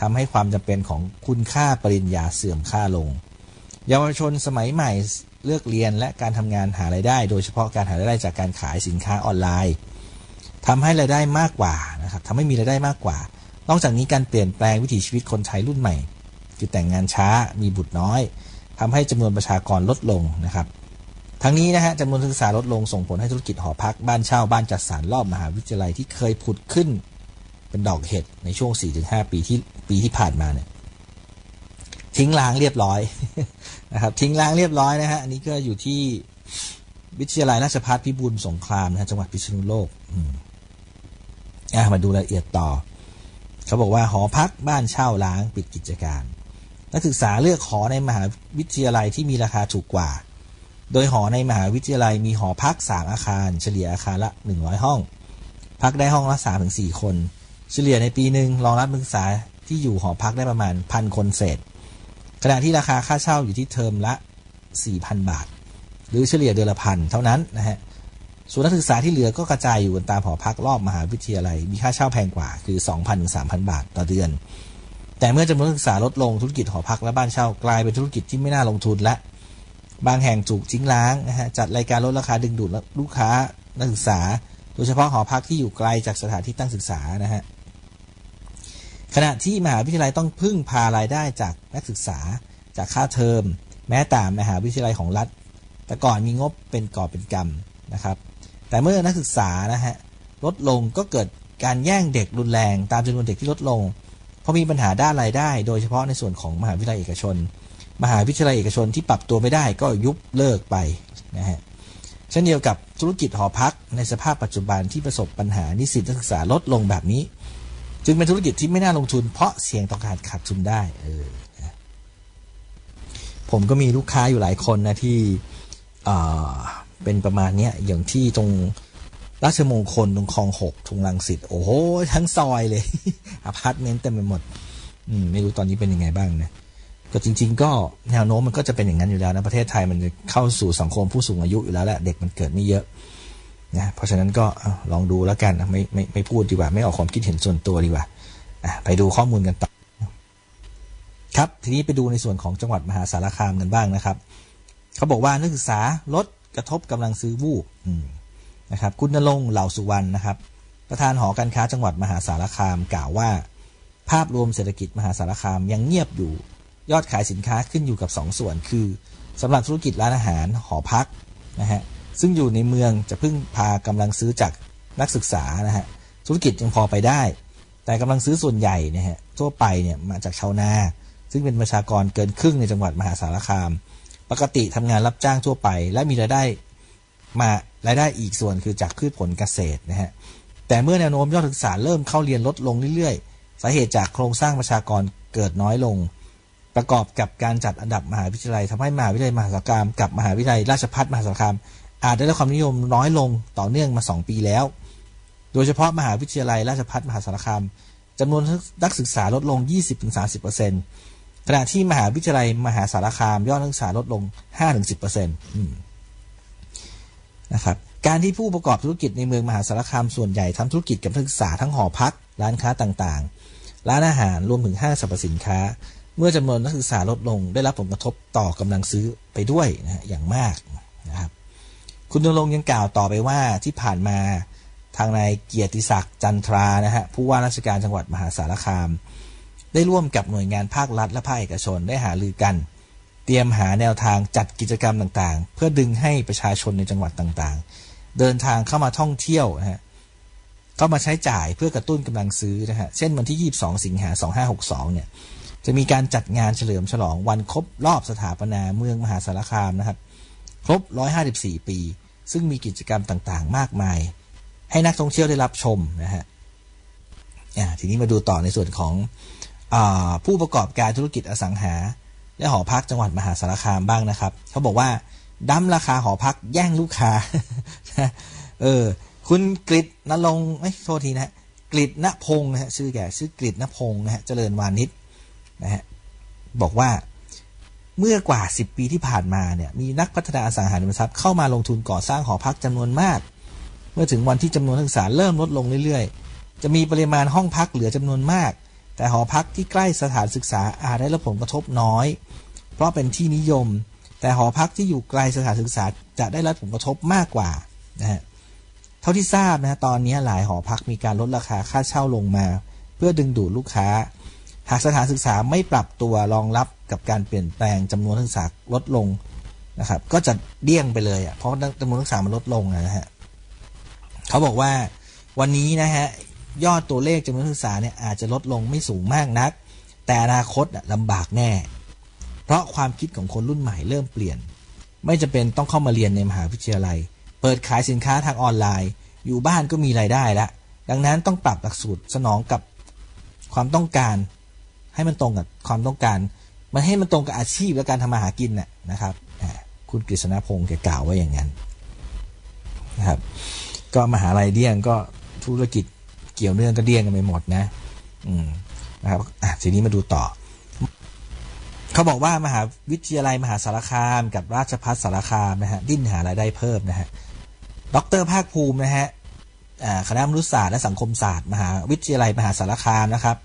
ทำให้ความจำเป็นของคุณค่าปริญญาเสื่อมค่าลง เยาวชนสมัยใหม่ เลือกเรียนและการทำงานหารายได้ โดยเฉพาะการหารายได้จากการขายสินค้าออนไลน์ทำให้รายได้มากกว่านะครับทำให้มีรายได้มากกว่า นอกจากนี้การเปลี่ยนแปลงวิถีชีวิตคนไทยรุ่นใหม่ คือแต่งงานช้ามีบุตรน้อยทำให้จำนวนประชากรลดลงนะครับ ทั้งนี้นะฮะจำนวนนักศึกษาลดลงส่งผลให้ธุรกิจหอพักบ้านเช่าบ้านจัดสรรรอบมหาวิทยาลัยที่เคยผุดขึ้น เป็นดอกเห็ดในช่วง 4-5 ปีที่ปีที่ผ่านมาเนี่ยทิ้งล้างเรียบร้อย นะครับทิ้งล้างเรียบร้อยนะฮะอันนี้ก็อยู่ที่วิทยาลัยราชภัฏพิบูลสงครามนะฮะจังหวัดพิษณุโลกอะมาดูรายละเอียดต่อ เขาบอกว่าหอพักบ้านเช่าล้างปิดกิจการ นักศึกษาเลือกหอในมหาวิทยาลัยที่มีราคาถูกกว่า โดยหอในมหาวิทยาลัยมีหอพักสามอาคาร เฉลี่ยอาคารละ100ห้อง พักได้ห้องละ3ถึง4คน เฉลี่ยในปีหนึ่งรองรับนักศึกษาที่อยู่หอพักได้ประมาณพันคนเศษ ขณะที่ราคาค่าเช่าอยู่ที่เทอมละ 4,000 บาท หรือเฉลี่ยเดือนละพันเท่านั้นนะฮะส่วนนักศึกษาที่เหลือก็กระจายอยู่กันตามหอพักรอบมหาวิทยาลัย มีค่าเช่าแพงกว่าคือ 2,000ถึง3,000 บาทต่อเดือน แต่เมื่อจำนวนนักศึกษาลดลงธุรกิจหอพักและบ้านเช่ากลายเป็นธุรกิจที่ไม่น่าลงทุนและ บางแห่งถูกทิ้งล้างนะฮะจัดรายการลดราคาดึงดูดลูกค้านักศึกษา โดยเฉพาะหอพักที่อยู่ไกลจากสถานที่ตั้งศึกษานะฮะ ขณะที่มหาวิทยาลัยต้องพึ่งพารายได้จากนักศึกษาจากค่าเทอม แม้แต่มหาวิทยาลัยของรัฐ แต่ก่อนมีงบเป็นก่อเป็นกำนะครับ แต่เมื่อนักศึกษานะฮะลดลงก็เกิดการแย่งเด็กรุนแรง ตามจำนวนเด็กที่ลดลง เพราะมีปัญหาด้านรายได้ โดยเฉพาะในส่วนของมหาวิทยาลัยเอกชน มหาวิทยาลัยเอกชนที่ปรับตัวไม่ได้ก็ยุบเลิกไปนะฮะเช่นเดียวกับธุรกิจหอพักในสภาพปัจจุบันที่ประสบปัญหานิสิตนักศึกษาลดลงแบบนี้ จึงเป็นธุรกิจที่ไม่น่าลงทุน เพราะเสี่ยงต่อการขาดทุนได้เออผมก็มีลูกค้าอยู่หลายคนนะที่เป็นประมาณเนี้ยอย่างที่ตรงราชมงคลตรงคลองหกทุ่งรังสิตโอ้โหทั้งซอยเลยอพาร์ตเมนต์เต็มไปหมด อืมไม่รู้ตอนนี้เป็นยังไงบ้างนะก็จริง ๆ ก็แนวโน้มมันก็จะเป็นอย่างนั้นอยู่แล้วนะประเทศไทยมันเข้าสู่สังคมผู้สูงอายุอยู่แล้วแหละเด็กมันเกิดไม่เยอะ นะเพราะฉะนั้นก็ลองดูแล้วกันนะไม่ไม่ไม่พูดดีกว่า ไม่ออกความคิดเห็นส่วนตัวดีกว่าไปดูข้อมูลกันต่อครับทีนี้ไปดูในส่วนของจังหวัดมหาสารคามกันบ้างนะครับ เขาบอกว่านักศึกษาลดกระทบกำลังซื้อวูบนะครับ คุณนรงเหล่าสุวรรณนะครับ ประธานหอการค้าจังหวัดมหาสารคามกล่าวว่า ภาพรวมเศรษฐกิจมหาสารคามยังเงียบอยู่ยอดขายสินค้าขึ้นอยู่กับ 2ส่วนคือสำหรับธุรกิจร้านอาหารหอพักนะฮะ ซึ่งอยู่ในเมืองจะพึ่งพากำลังซื้อจากนักศึกษานะฮะธุรกิจยังพอไปได้ แต่กำลังซื้อส่วนใหญ่เนี่ยฮะทั่วไปเนี่ยมาจากชาวนา ซึ่งเป็นประชากรเกินครึ่งในจังหวัดมหาสารคาม ปกติทำงานรับจ้างทั่วไป และมีรายได้มารายได้อีกส่วนคือจากพืชผลเกษตรนะฮะแต่เมื่อแนวโน้มยอดศึกษาเริ่มเข้าเรียนลดลงเรื่อยๆ สาเหตุจากโครงสร้างประชากรเกิดน้อยลง ประกอบกับการจัดอันดับมหาวิทยาลัยทำให้มหาวิทยาลัยมหาสารคามกับมหาวิทยาลัยราชภัฏมหาสารคาม อาจได้รับความนิยมน้อยลงต่อเนื่องมา 2 ปีแล้ว โดยเฉพาะมหาวิทยาลัยราชภัฏมหาสารคามจำนวนนักศึกษาลดลง 20-30%ขณะที่มหาวิทยาลัยมหาสารคามยอดนักศึกษาลดลง 5-10%นะครับ การที่ผู้ประกอบธุรกิจในเมืองมหาสารคามส่วนใหญ่ทำธุรกิจกับนักศึกษาทั้งหอพัก ร้านค้าต่างๆ ร้านอาหารรวมถึงห้างสรรพสินค้า เมื่อจำนวนนักศึกษาลดลง ได้รับผลกระทบต่อกำลังซื้อไปด้วยนะอย่างมากน คุณนรงยังกล่าวต่อไปว่าที่ผ่านมาทางนายเกียรติศักดิ์จันทรานะฮะผู้ว่าราชการจังหวัดมหาสารคาม ได้ร่วมกับหน่วยงานภาครัฐและภาคเอกชนได้หารือกัน เตรียมหาแนวทางจัดกิจกรรมต่างๆ เพื่อดึงให้ประชาชนในจังหวัดต่างๆ เดินทางเข้ามาท่องเที่ยวนะฮะเข้ามาใช้จ่ายเพื่อกระตุ้นกำลังซื้อนะฮะเช่นวันที่ 22 สิงหา 2562 เนี่ยจะมีการจัดงานเฉลิมฉลองวันครบรอบสถาปนาเมืองมหาสารคามนะครับ ครบ 154 ปี ซึ่งมีกิจกรรมต่างๆ มากมาย ให้นักท่องเที่ยวได้รับชมนะฮะอ่าทีนี้มาดูต่อในส่วนของอผู้ประกอบการธุรกิจอสังหา และหอพักจังหวัดมหาสารคามบ้างนะครับ เขาบอกว่าดั้มราคาหอพักแย่งลูกค้า เออ คุณกฤษณรงไม่โทษทีนะฮะกฤษณพงศ์นะฮะชื่อแกชื่อกฤษณพงศ์นะฮะเจริญวานิชนะฮะบอกว่า เมื่อกว่า 10 ปีที่ผ่านมาเนี่ยมีนักพัฒนาอสังหาริมทรัพย์เข้ามาลงทุนก่อสร้างหอพักจำนวนมาก เมื่อถึงวันที่จำนวนนักศึกษาเริ่มลดลงเรื่อยๆ จะมีปริมาณห้องพักเหลือจำนวนมาก แต่หอพักที่ใกล้สถานศึกษาอาจได้รับผลกระทบน้อย เพราะเป็นที่นิยม แต่หอพักที่อยู่ไกลสถานศึกษาจะได้รับผลกระทบมากกว่านะฮะเท่าที่ทราบนะตอนนี้หลายหอพักมีการลดราคาค่าเช่าลงมา เพื่อดึงดูดลูกค้า หากสถานศึกษาไม่ปรับตัวรองรับกับการเปลี่ยนแปลงจำนวนนักศึกษาลดลงนะครับ ก็จะเดี้ยงไปเลยอะเพราะจำนวนนักศึกษามันลดลงนะฮะเขาบอกว่าวันนี้นะฮะยอดตัวเลขจำนวนนักศึกษาเนี่ยอาจจะลดลงไม่สูงมากนัก แต่อนาคตลำบากแน่ เพราะความคิดของคนรุ่นใหม่เริ่มเปลี่ยน ไม่จะเป็นต้องเข้ามาเรียนในมหาวิทยาลัย เปิดขายสินค้าทางออนไลน์ อยู่บ้านก็มีรายได้ละดังนั้นต้องปรับหลักสูตรสนองกับความต้องการ ให้มันตรงกับความต้องการ มันให้มันตรงกับอาชีพและการทำมาหากินน่ะนะครับคุณกฤษณพงศ์แกกล่าวไว้อย่างนั้นนะครับ ก็มหาลัยเดี้ยงก็ธุรกิจเกี่ยวเนื่องก็เดี้ยงกันไปหมดนะ อืมนะครับอะทีนี้มาดูต่อ เขาบอกว่ามหาวิทยาลัยมหาสารคาม กับราชภัฏสารคามนะฮะดิ้นหารายได้เพิ่มนะฮะดรภาคภูมินะฮะคณะมนุษยศาสตร์และสังคมศาสตร์ มหาวิทยาลัยมหาสารคามนะครับ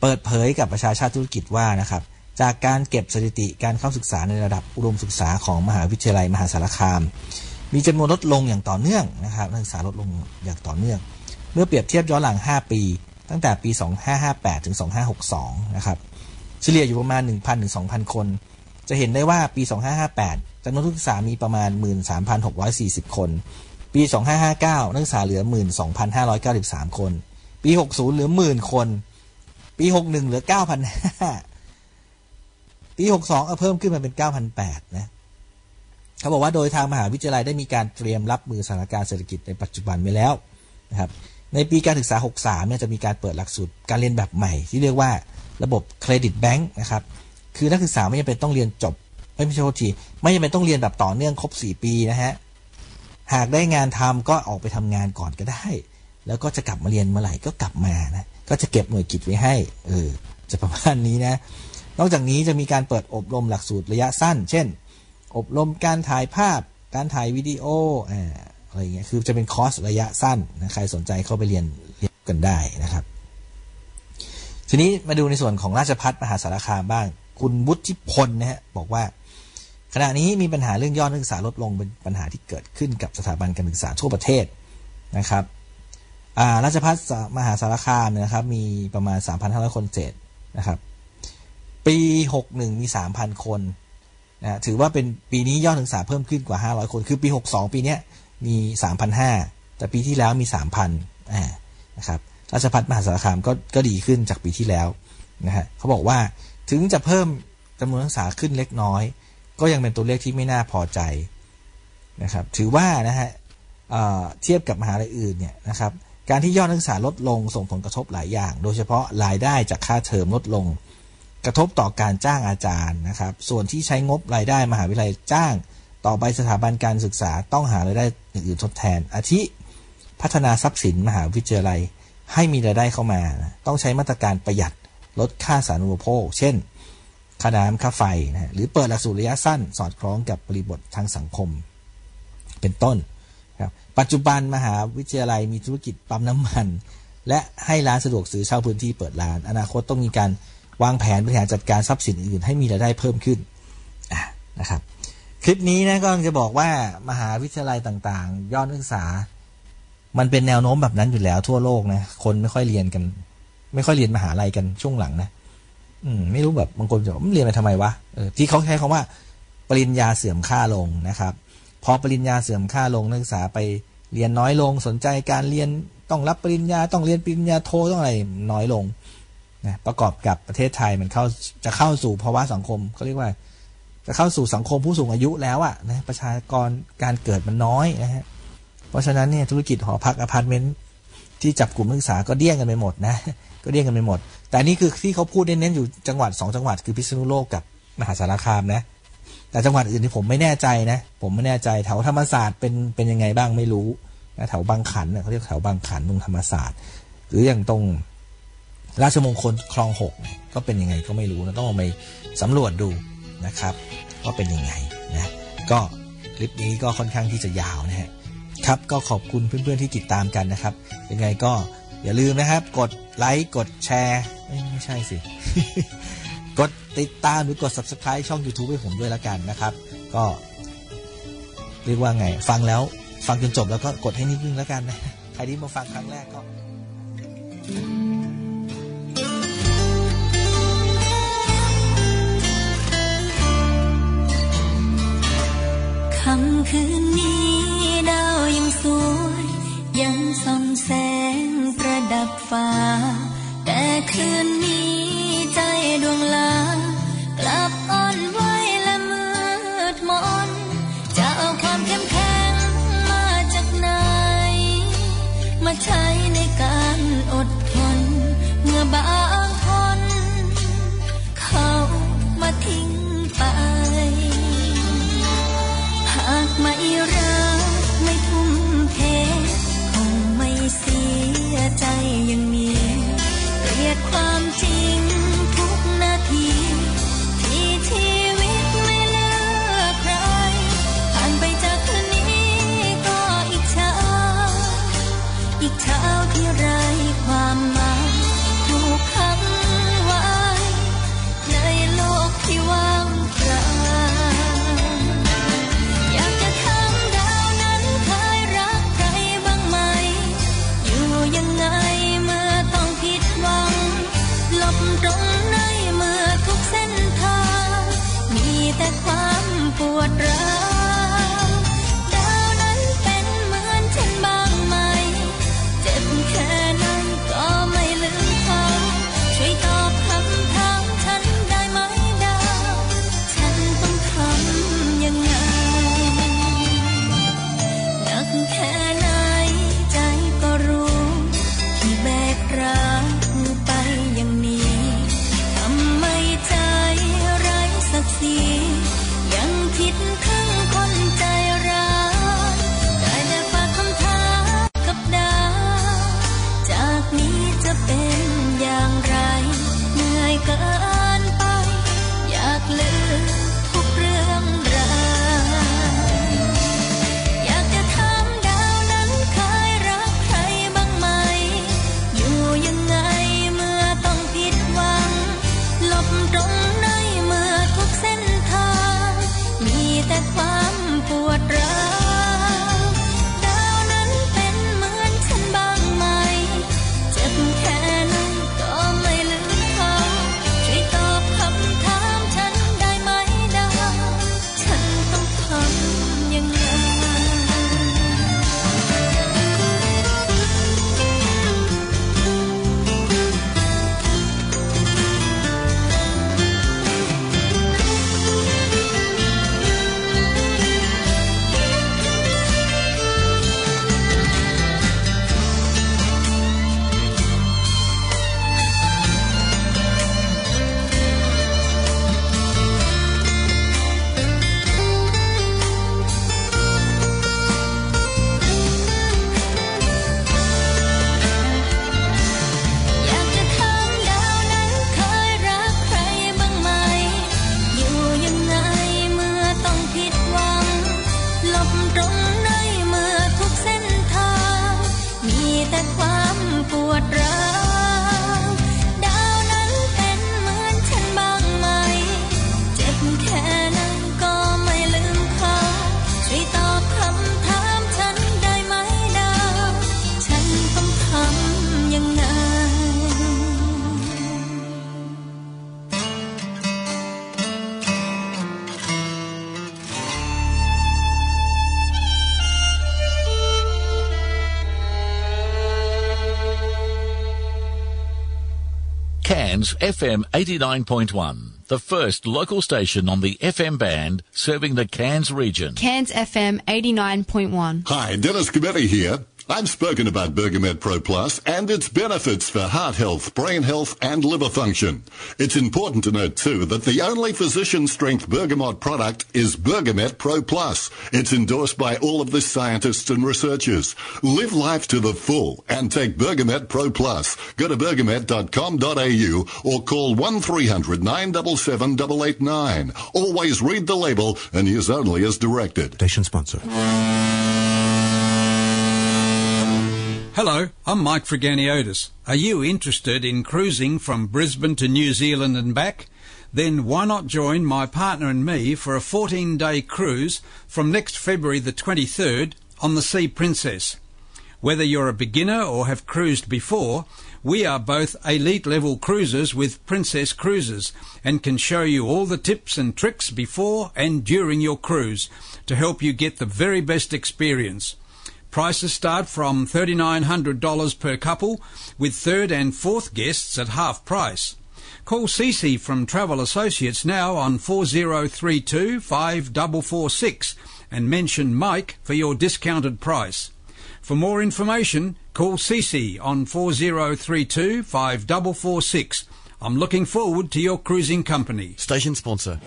เปิดเผยกับประชาชาติธุรกิจว่านะครับ จากการเก็บสถิติการเข้าศึกษาในระดับอุดมศึกษาของมหาวิทยาลัยมหาสารคาม มีจำนวนลดลงอย่างต่อเนื่องนะครับนักศึกษาลดลงอย่างต่อเนื่อง เมื่อเปรียบเทียบย้อนหลัง 5 ปี ตั้งแต่ปี 2558 ถึง 2562 นะครับเฉลี่ยอยู่ประมาณ 1,000 ถึง 2,000 คน จะเห็นได้ว่าปี 2558จำนวนนักศึกษามีประมาณ 13,640 คน ปี 2559 นักศึกษาเหลือ 12,593 คน ปี 60 เหลือ 10,000 คน ปี61เหลือ9,500ปี62เอาเพิ่มขึ้นมาเป็น9,800นแปดนะเขาบอกว่าโดยทางมหาวิทยาลัยได้มีการเตรียมรับมือสถานการณ์เศรษฐกิจในปัจจุบันไว้แล้วนะครับ ในปีการศึกษา 63 เนี่ยจะมีการเปิดหลักสูตรการเรียนแบบใหม่ ที่เรียกว่าระบบเครดิตแบงค์นะครับ คือนักศึกษาไม่จำเป็นต้องเรียนจบ ไม่ใช่โทษทีไม่จำเป็นต้องเรียนแบบต่อเนื่องครบ 4 ปีนะฮะ หากได้งานทำก็ออกไปทำงานก่อนก็ได้ แล้วก็จะกลับมาเรียนเมื่อไหร่ก็กลับมานะ ก็จะเก็บหน่วยกิจไว้ให้ เออ จะประมาณนี้นะ นอกจากนี้จะมีการเปิดอบรมหลักสูตรระยะสั้น เช่น อบรมการถ่ายภาพ การถ่ายวิดีโออ่าอะไรเงี้ย คือจะเป็นคอร์สระยะสั้นนะใครสนใจเข้าไปเรียนเรียนกันได้นะครับ ทีนี้มาดูในส่วนของราชพัฒมหาสารคามบ้าง คุณวุฒิพลนะฮะบอกว่าขณะนี้มีปัญหาเรื่องยอดนักศึกษาลดลงเป็นปัญหาที่เกิดขึ้นกับสถาบันการศึกษาทั่วประเทศนะครับ ราชพัฒมหาสารคามนะครับ มีประมาณ 3,500 คนเศษนะครับ ปี 61 มี 3,000 คนนะถือว่าเป็นปีนี้ยอดนักศึกษาเพิ่มขึ้นกว่า 500 คน คือปี 62 ปีนี้มี 3,500 แต่ปีที่แล้วมี 3,000นะครับราชพัฒมหาสารคามก็ก็ดีขึ้นจากปีที่แล้วนะฮะเขาบอกว่าถึงจะเพิ่มจำนวนนักศึกษาขึ้นเล็กน้อย ก็ยังเป็นตัวเลขที่ไม่น่าพอใจนะครับ ถือว่านะฮะเทียบกับมหาลัยอื่นเนี่ยนะครับ การที่ยอดนักศึกษาลดลงส่งผลกระทบหลายอย่าง โดยเฉพาะรายได้จากค่าเทอมลดลง กระทบต่อการจ้างอาจารย์นะครับ ส่วนที่ใช้งบรายได้มหาวิทยาลัยจ้าง ต่อไปสถาบันการศึกษาต้องหารายได้อื่นๆทดแทน อาทิ พัฒนาทรัพย์สินมหาวิทยาลัยให้มีรายได้เข้ามา ต้องใช้มาตรการประหยัดลดค่าสาธารณูปโภค เช่นค่าน้ำค่าไฟนะหรือเปิดหลักสูตรระยะสั้น สอดคล้องกับ บริบททางสังคม เป็นต้น ครับปัจจุบันมหาวิทยาลัยมีธุรกิจปั๊มน้ำมัน และให้ร้านสะดวกซื้อเช่าพื้นที่เปิดร้าน อนาคตต้องมีการวางแผนบริหารจัดการทรัพย์สินอื่นให้มีรายได้เพิ่มขึ้นนะครับ คลิปนี้นะก็จะบอกว่ามหาวิทยาลัยต่างๆ ยอดนักศึกษา มันเป็นแนวโน้มแบบนั้นอยู่แล้วทั่วโลกนะคนไม่ค่อยเรียนกัน ไม่ค่อยเรียนมหาลัยกันช่วงหลังนะอืมไม่รู้แบบบางคนจะบอกเรียนไปทำไมวะเออที่เขาใช้คำว่า ปริญญาเสื่อมค่าลงนะครับ พอปริญญาเสื่อมค่าลงนักศึกษาไปเรียนน้อยลงสนใจการเรียนต้องรับปริญญาต้องเรียนปริญญาโทต้องอะไรน้อยลงนะประกอบกับประเทศไทยมันเข้าจะเข้าสู่ภาวะสังคมเขาเรียกว่า จะเข้าสู่สังคมผู้สูงอายุแล้วอะนะประชากรการเกิดมันน้อยนะฮะเพราะฉะนั้นเนี่ยธุรกิจหอพักอพาร์ตเมนต์ที่จับกลุ่มนักศึกษาก็เดี้ยงกันไปหมดนะก็เดี้ยงกันไปหมด แต่นี่คือที่เขาพูดเน้นๆอยู่จังหวัดสองจังหวัดคือพิษณุโลกกับมหาสารคามนะ แต่จังหวัดอื่นที่ผมไม่แน่ใจนะ ผมไม่แน่ใจแถวธรรมศาสตร์เป็นเป็นยังไงบ้างไม่รู้นะแถวบางขันนะเขาเรียกแถวบางขันตรงธรรมศาสตร์ หรืออย่างตรงราชมงคลคลองหกเนี่ยก็เป็นยังไงก็ไม่รู้นะต้องไปสำรวจดูนะครับว่าเป็นยังไงนะก็คลิปนี้ก็ค่อนข้างที่จะยาวนะฮะครับก็ขอบคุณเพื่อนๆที่ติดตามกันนะครับ ยังไงก็อย่าลืมนะครับ กดไลค์กดแชร์ไม่ใช่สิ กดติดตามหรือกด subscribe ช่อง YouTube ให้ผมด้วยแล้วกันนะครับ ก็เรียกว่าไง ฟังแล้วฟังจนจบแล้วก็กดให้นิดนึงแล้วกันนะใครที่มาฟังครั้งแรกก็คำคืนนี้ดาวยังสวย ยังส่องแสงประดับฟ้า แต่คืนนี้ใจดวงลากลับอ่อนไหวและมืดมนจะเอาความเข้มแข็งมาจากไหน มาใช้ในการอดทนเมื่อบางคนเขา Cairns FM 89.1, the first local station on the FM band serving the Cairns region. Cairns FM 89.1. Hi, Dennis Cometti here. I've spoken about Bergamet Pro Plus and its benefits for heart health, brain health and liver function. It's important to note too that the only physician strength bergamot product is Bergamet Pro Plus. It's endorsed by all of the scientists and researchers. Live life to the full and take Bergamet Pro Plus. Go to bergamet.com.au or call 1300 977 889. Always read the label and use only as directed. Station sponsor. Hello, I'm Mike Friganiotis. Are you interested in cruising from Brisbane to New Zealand and back? Then why not join my partner and me for a 14 day cruise from next February the 23rd on the Sea Princess? Whether you're a beginner or have cruised before, we are both elite level cruisers with Princess Cruises and can show you all the tips and tricks before and during your cruise to help you get the very best experience. Prices start from $3,900 per couple, with third and fourth guests at half price. Call Cece from Travel Associates now on 4032 5446 and mention Mike for your discounted price. For more information, call Cece on 4032 5446. I'm looking forward to your cruising company. Station sponsor.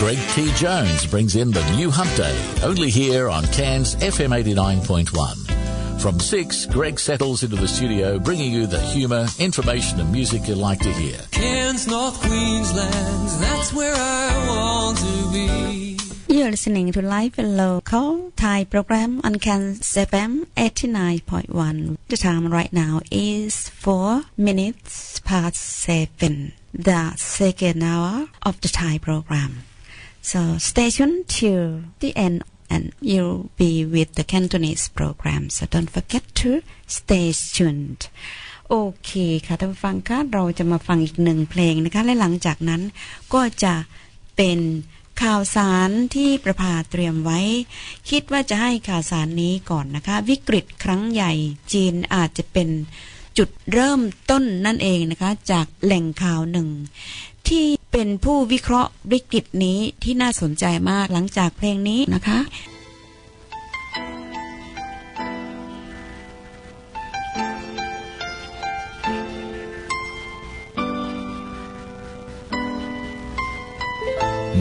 Greg T. Jones brings in the new Hump Day, only here on Cairns FM 89.1. From 6, Greg settles into the studio bringing you the humour, information and music you like to hear. Cairns, North Queensland, that's where I want to be. You're listening to Live and Local Thai program on Can FM 89.1. The time right now is 4 minutes past 7, the second hour of the Thai program. So stay tuned till the end and you'll be with the Cantonese program. So don't forget to stay tuned. โอเคค่ะท่านผู้ฟังคะเราจะมาฟังอีกหนึ่งเพลงนะคะ และหลังจากนั้นก็จะเป็นข่าวสารที่ประภาเตรียมไว้ คิดว่าจะให้ข่าวสารนี้ก่อนนะคะ วิกฤตครั้งใหญ่จีนอาจจะเป็น จุดเริ่มต้นนั่นเองนะคะ จากแหล่งข่าวหนึ่ง ที่เป็นผู้วิเคราะห์วิกฤตนี้ที่น่าสนใจมากหลังจากเพลงนี้นะคะ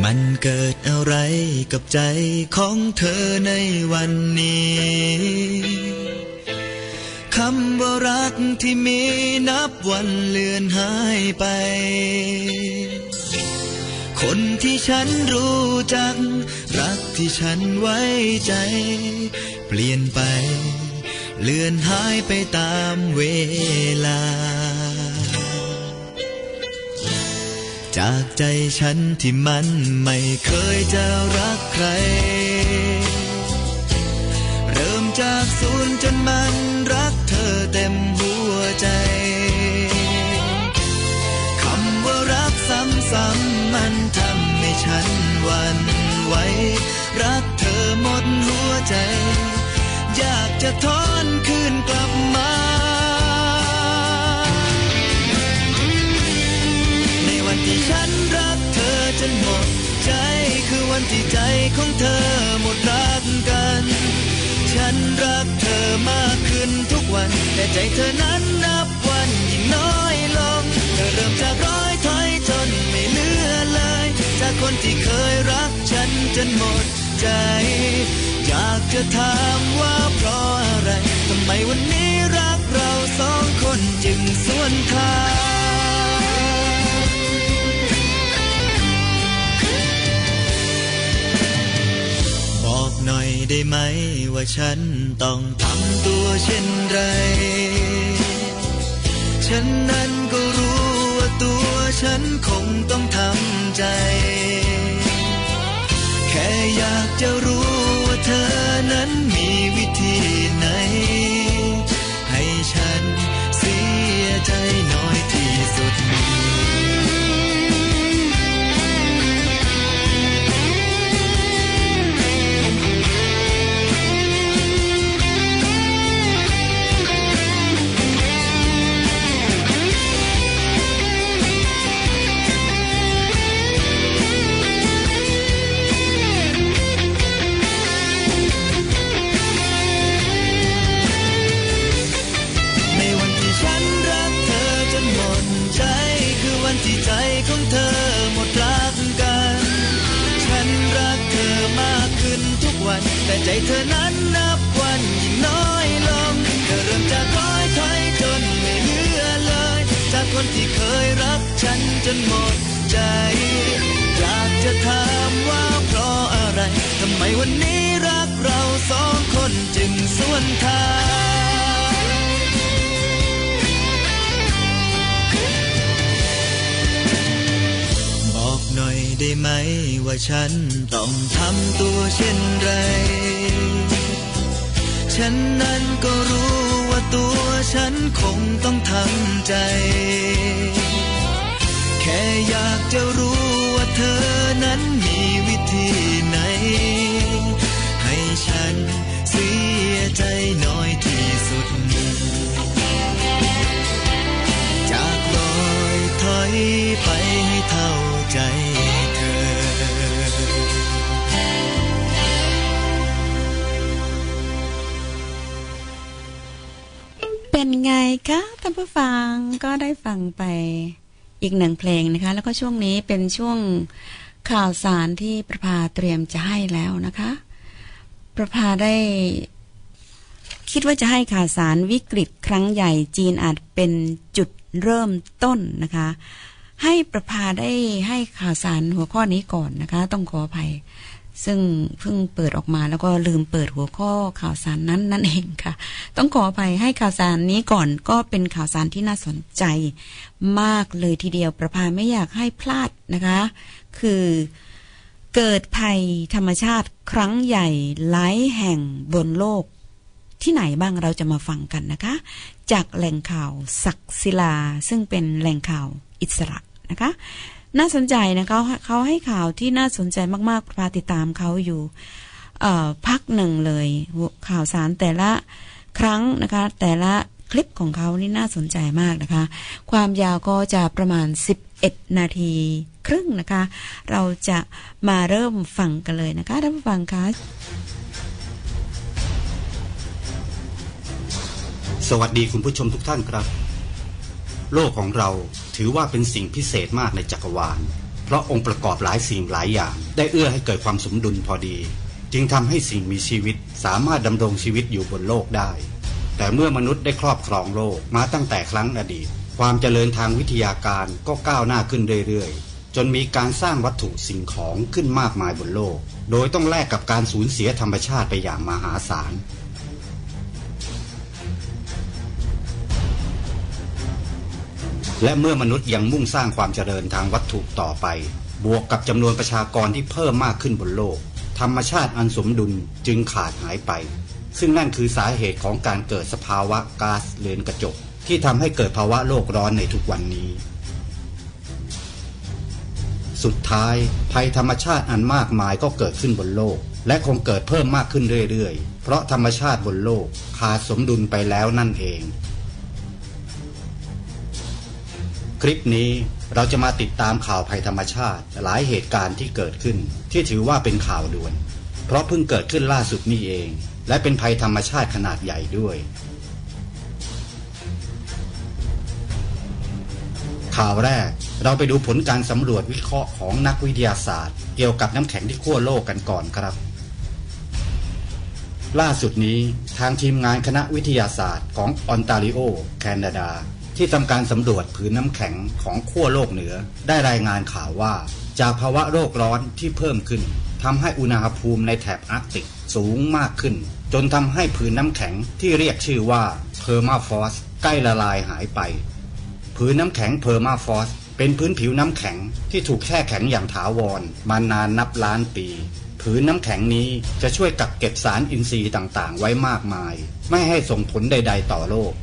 มันเกิดอะไรกับใจของเธอในวันนี้ คำว่ารักที่มีนับวันเลือนหายไป คนที่ฉันรู้จัก รักที่ฉันไว้ใจ เปลี่ยนไป เลือนหายไปตามเวลา จากใจฉันที่มันไม่เคยจะรักใครเริ่มจากศูนย์จนมันรัก เต็มหัวใจ คำว่ารักซ้ำๆมันทำให้ฉันวันไหว รักเธอหมดหัวใจ อยากจะทอนคืนกลับมา ในวันที่ฉันรักเธอจนหมดใจ คือวันที่ใจของเธอหมดรักกัน รักเธอมากขึ้นทุกวัน แต่ใจเธอนั้นนับวันยิ่งน้อยลง เธอเริ่มจากร้อยถอยจนไม่เหลือเลย จากคนที่เคยรักฉันจนหมดใจ อยากจะถามว่าเพราะอะไร ทำไมวันนี้รักเราสองคนจึงส่วนทาง หน่อยได้ไหมว่าฉันต้องทำตัวเช่นไร ฉันนั้นก็รู้ว่าตัวฉันคงต้องทำใจ แค่อยากจะรู้ว่าเธอนั้นมีวิธี อีกหนึ่งเพลงนะคะ แล้วก็ช่วงนี้เป็นช่วงข่าวสารที่ประภาเตรียมจะให้แล้วนะคะ ประภาได้ คิดว่าจะให้ข่าวสารวิกฤตครั้งใหญ่จีนอาจเป็นจุดเริ่มต้นนะคะ ให้ประภาได้ให้ข่าวสารหัวข้อนี้ก่อนนะคะ ต้องขออภัย ซึ่งเพิ่งเปิดออกมาแล้วก็ลืมเปิดหัวข้อข่าวสารนั้นนั่นเองค่ะ ต้องขออภัยให้ข่าวสารนี้ก่อนก็เป็นข่าวสารที่น่าสนใจ มากเลยทีเดียวประภาไม่อยากให้พลาดนะคะ คือเกิดภัยธรรมชาติครั้งใหญ่หลายแห่งบนโลก ที่ไหนบ้างเราจะมาฟังกันนะคะ จากแหล่งข่าวศักศิลา ซึ่งเป็นแหล่งข่าวอิสระนะคะ น่าสนใจนะคะเขาให้ข่าวที่น่าสนใจมากๆพาติดตามเขาอยู่พักหนึ่งเลย ข่าวสารแต่ละครั้งนะคะ แต่ละคลิปของเขานี่น่าสนใจมากนะคะ ความยาวก็จะประมาณ 11 นาทีครึ่งนะคะ เราจะมาเริ่มฟังกันเลยนะคะท่านผู้ฟังคะสวัสดีคุณผู้ชมทุกท่านครับ โลกของเราถือว่าเป็นสิ่งพิเศษมากในจักรวาล เพราะองค์ประกอบหลายสิ่งหลายอย่าง ได้เอื้อให้เกิดความสมดุลพอดี จึงทำให้สิ่งมีชีวิตสามารถดำรงชีวิตอยู่บนโลกได้ แต่เมื่อมนุษย์ได้ครอบครองโลกมาตั้งแต่ครั้งอดีต ความเจริญทางวิทยาการก็ก้าวหน้าขึ้นเรื่อยๆ จนมีการสร้างวัตถุสิ่งของขึ้นมากมายบนโลก โดยต้องแลกกับการสูญเสียธรรมชาติไปอย่างมหาศาล และเมื่อมนุษย์ยังมุ่งสร้างความเจริญทางวัตถุต่อไป บวกกับจำนวนประชากรที่เพิ่มมากขึ้นบนโลก ธรรมชาติอันสมดุลจึงขาดหายไป ซึ่งนั่นคือสาเหตุของการเกิดสภาวะก๊าซเรือนกระจก ที่ทำให้เกิดภาวะโลกร้อนในทุกวันนี้ สุดท้าย ภัยธรรมชาติอันมากมายก็เกิดขึ้นบนโลก และคงเกิดเพิ่มมากขึ้นเรื่อยๆ เพราะธรรมชาติบนโลกขาดสมดุลไปแล้วนั่นเอง คลิปนี้เราจะมาติดตามข่าวภัยธรรมชาติ หลายเหตุการณ์ที่เกิดขึ้น ที่ถือว่าเป็นข่าวด่วน เพราะเพิ่งเกิดขึ้นล่าสุดนี่เอง และเป็นภัยธรรมชาติขนาดใหญ่ด้วย ข่าวแรกเราไปดูผลการสำรวจวิเคราะห์ของนักวิทยาศาสตร์ เกี่ยวกับน้ำแข็งที่ขั้วโลกกันก่อนครับ ล่าสุดนี้ทางทีมงานคณะวิทยาศาสตร์ของออนตาริโอ แคนาดา ที่ทำการสำรวจผืนน้ำแข็งของขั้วโลกเหนือ ได้รายงานข่าวว่า จากภาวะโลกร้อนที่เพิ่มขึ้นทำให้อุณหภูมิในแถบอาร์กติกสูงมากขึ้น จนทำให้ผืนน้ำแข็งที่เรียกชื่อว่า permafrost ใกล้ละลายหายไป ผืนน้ำแข็ง permafrost เป็นพื้นผิวน้ำแข็งที่ถูกแช่แข็งอย่างถาวรมานานนับล้านปีผืนน้ำแข็งนี้จะช่วยกักเก็บสารอินทรีย์ต่างๆ ไว้มากมาย ไม่ให้ส่งผลใด ๆ ต่อโลก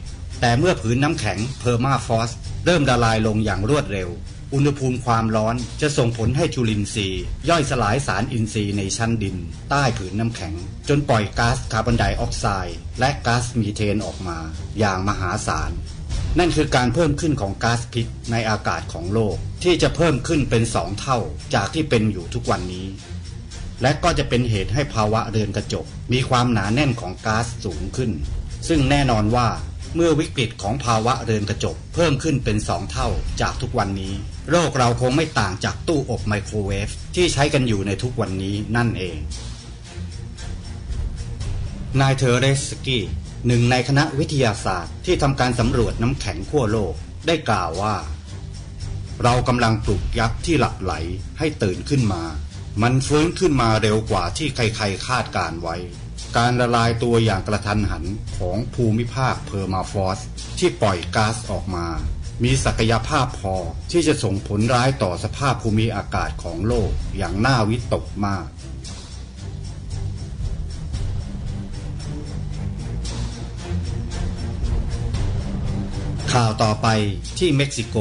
แต่เมื่อผืนน้ำแข็ง permafrost เริ่มละลายลงอย่างรวดเร็ว อุณหภูมิความร้อนจะส่งผลให้จุลินทรีย์ย่อยสลายสารอินทรีย์ในชั้นดิน ใต้ผืนน้ำแข็ง จนปล่อยก๊าซคาร์บอนไดออกไซด์และก๊าซมีเทนออกมาอย่างมหาศาล นั่นคือการเพิ่มขึ้นของก๊าซพิษในอากาศของโลกที่จะเพิ่มขึ้นเป็นสองเท่าจากที่เป็นอยู่ทุกวันนี้ และก็จะเป็นเหตุให้ภาวะเรือนกระจกมีความหนาแน่นของก๊าซสูงขึ้น ซึ่งแน่นอนว่า เมื่อวิกฤตของภาวะเรือนกระจกเพิ่มขึ้นเป็นสองเท่าจากทุกวันนี้ โลกเราคงไม่ต่างจากตู้อบไมโครเวฟที่ใช้กันอยู่ในทุกวันนี้นั่นเอง นายเทอเรสสกี้หนึ่งในคณะวิทยาศาสตร์ที่ทำการสำรวจน้ำแข็งขั้วโลกได้กล่าวว่า เรากำลังปลุกยักษ์ที่หลับใหลให้ตื่นขึ้นมา มันฟื้นขึ้นมาเร็วกว่าที่ใครๆคาดการณ์ไว้ การละลายตัวอย่างกะทันหันของภูมิภาค permafrost ที่ปล่อยก๊าซออกมา มีศักยภาพพอที่จะส่งผลร้ายต่อสภาพภูมิอากาศของโลกอย่างน่าวิตกมาก ข่าวต่อไปที่เม็กซิโก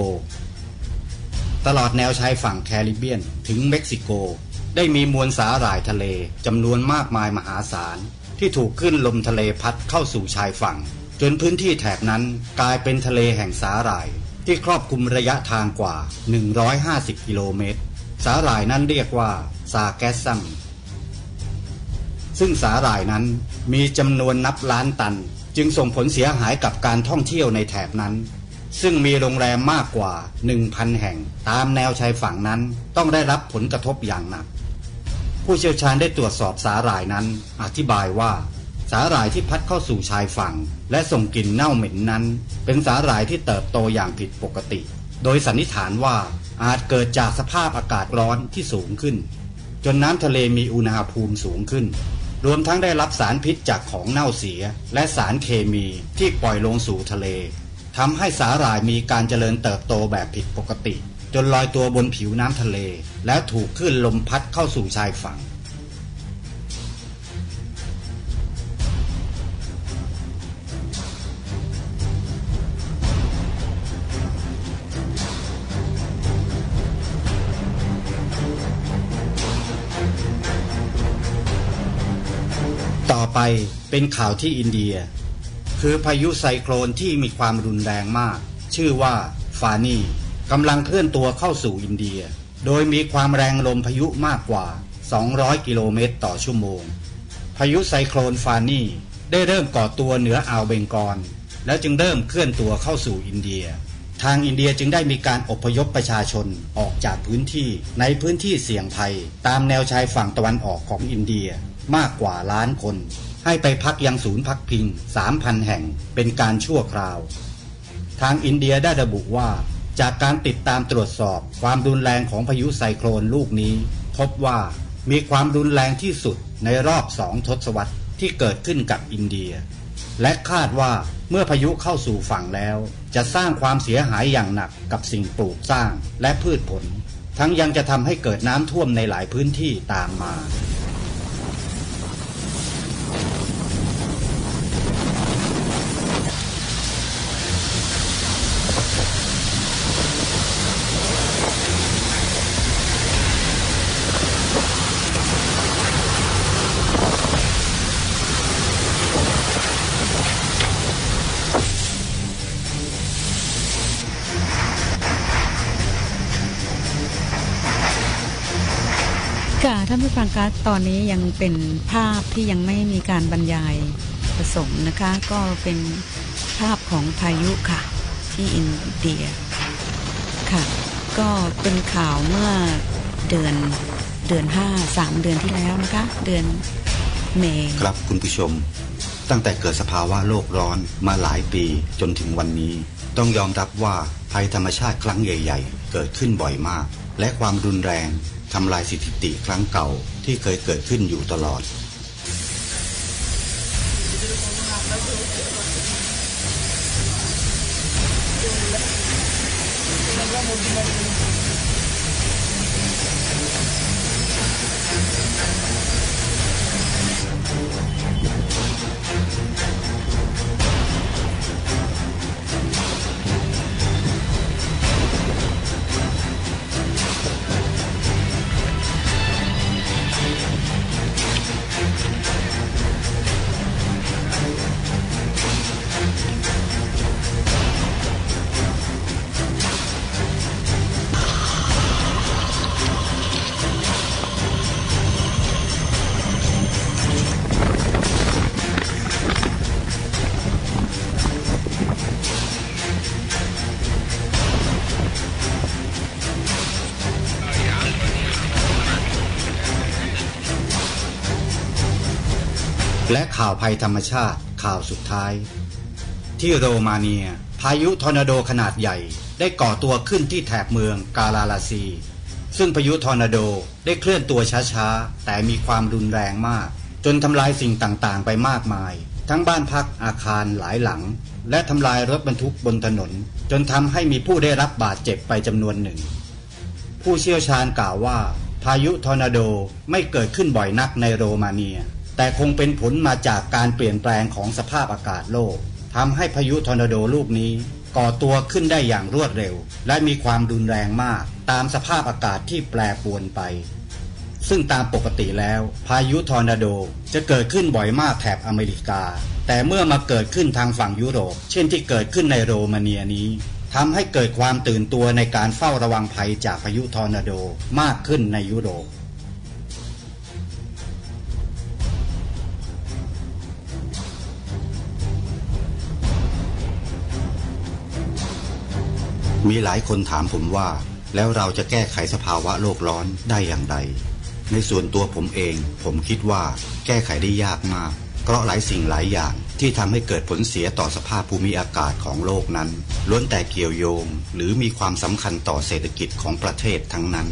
ตลอดแนวชายฝั่งแคริบเบียนถึงเม็กซิโกได้มีมวลสาหร่ายทะเลจำนวนมากมายมหาศาล ที่ถูกขึ้นลมทะเลพัดเข้าสู่ชายฝั่ง จนพื้นที่แถบนั้นกลายเป็นทะเลแห่งสาหร่าย ที่ครอบคลุมระยะทางกว่า 150 กิโลเมตร สาหร่ายนั้นเรียกว่าซาแกสซัมซึ่งสาหร่ายนั้นมีจำนวนนับล้านตัน จึงส่งผลเสียหายกับการท่องเที่ยวในแถบนั้น ซึ่งมีโรงแรมมากกว่า 1,000 แห่ง ตามแนวชายฝั่งนั้นต้องได้รับผลกระทบอย่างหนัก ผู้เชี่ยวชาญได้ตรวจสอบสาหร่ายนั้น อธิบายว่า สาหร่ายที่พัดเข้าสู่ชายฝั่ง และส่งกลิ่นเน่าเหม็นนั้น เป็นสาหร่ายที่เติบโตอย่างผิดปกติ โดยสันนิษฐานว่าอาจเกิดจากสภาพอากาศร้อนที่สูงขึ้น จนน้ำทะเลมีอุณหภูมิสูงขึ้น รวมทั้งได้รับสารพิษจากของเน่าเสีย และสารเคมีที่ปล่อยลงสู่ทะเลทำให้สาหร่ายมีการเจริญเติบโตแบบผิดปกติ จนลอยตัวบนผิวน้ำทะเล แล้วถูกคลื่นลมพัดเข้าสู่ชายฝั่ง ต่อไปเป็นข่าวที่อินเดีย คือพายุไซโคลนที่มีความรุนแรงมาก ชื่อว่าฟานี กำลังเคลื่อนตัวเข้าสู่อินเดีย โดยมีความแรงลมพายุมากกว่า 200 กิโลเมตรต่อชั่วโมง พายุไซโคลนฟานี่ได้เริ่มก่อตัวเหนืออ่าวเบงกอลแล้วจึงเริ่มเคลื่อนตัวเข้าสู่อินเดีย ทางอินเดียจึงได้มีการอพยพประชาชนออกจากพื้นที่ในพื้นที่เสี่ยงภัย ตามแนวชายฝั่งตะวันออกของอินเดียมากกว่าล้านคน ให้ไปพักยังศูนย์พักพิง 3,000 แห่งเป็นการชั่วคราว ทางอินเดียได้ระบุว่า จากการติดตามตรวจสอบความรุนแรงของพายุไซโคลนลูกนี้ พบว่ามีความรุนแรงที่สุดในรอบสองทศวรรษที่เกิดขึ้นกับอินเดีย และคาดว่าเมื่อพายุเข้าสู่ฝั่งแล้ว จะสร้างความเสียหายอย่างหนักกับสิ่งปลูกสร้างและพืชผล ทั้งยังจะทำให้เกิดน้ำท่วมในหลายพื้นที่ตามมาางคะตอนนี้ยังเป็นภาพที่ยังไม่มีการบรรยายผสมนะคะ ก็เป็นภาพของพายุค่ะ ที่อินเดียค่ะ ก็เป็นข่าวเมื่อเดือนเดือนห้าสามเดือนที่แล้วนะคะ เดือนเมษครับคุณผู้ชม ตั้งแต่เกิดสภาวะโลกร้อนมาหลายปีจนถึงวันนี้ ต้องยอมรับว่าภัยธรรมชาติครั้งใหญ่ ๆ เกิดขึ้นบ่อยมาก และความรุนแรงทำลายสถิติครั้งเก่า ที่เคยเกิดขึ้นอยู่ตลอดค ข่าวภัยธรรมชาติข่าวสุดท้าย ที่โรมาเนีย พายุทอร์นาโดขนาดใหญ่ ได้ก่อตัวขึ้นที่แถบเมืองกาลาราซี ซึ่งพายุทอร์นาโดได้เคลื่อนตัวช้าๆ แต่มีความรุนแรงมาก จนทำลายสิ่งต่างๆ ไปมากมาย ทั้งบ้านพักอาคารหลายหลัง และทำลายรถบรรทุกบนถนน จนทำให้มีผู้ได้รับบาดเจ็บไปจำนวนหนึ่ง ผู้เชี่ยวชาญกล่าวว่า พายุทอร์นาโดไม่เกิดขึ้นบ่อยนักในโรมาเนีย แต่คงเป็นผลมาจากการเปลี่ยนแปลงของสภาพอากาศโลกทำให้พายุทอร์นาโดลูกนี้ ก่อตัวขึ้นได้อย่างรวดเร็ว และมีความรุนแรงมาก ตามสภาพอากาศที่แปรปรวนไป ซึ่งตามปกติแล้ว พายุทอร์นาโดจะเกิดขึ้นบ่อยมากแถบอเมริกา แต่เมื่อมาเกิดขึ้นทางฝั่งยุโรป เช่นที่เกิดขึ้นในโรมาเนียนี้ทำให้เกิดความตื่นตัวในการเฝ้าระวังภัยจากพายุทอร์นาโดมากขึ้นในยุโรป มีหลายคนถามผมว่า แล้วเราจะแก้ไขสภาวะโลกร้อนได้อย่างไร ในส่วนตัวผมเอง ผมคิดว่าแก้ไขได้ยากมาก เพราะหลายสิ่งหลายอย่างที่ทำให้เกิดผลเสียต่อสภาพภูมิอากาศของโลกนั้น ล้วนแต่เกี่ยวโยง หรือมีความสำคัญต่อเศรษฐกิจของประเทศทั้งนั้น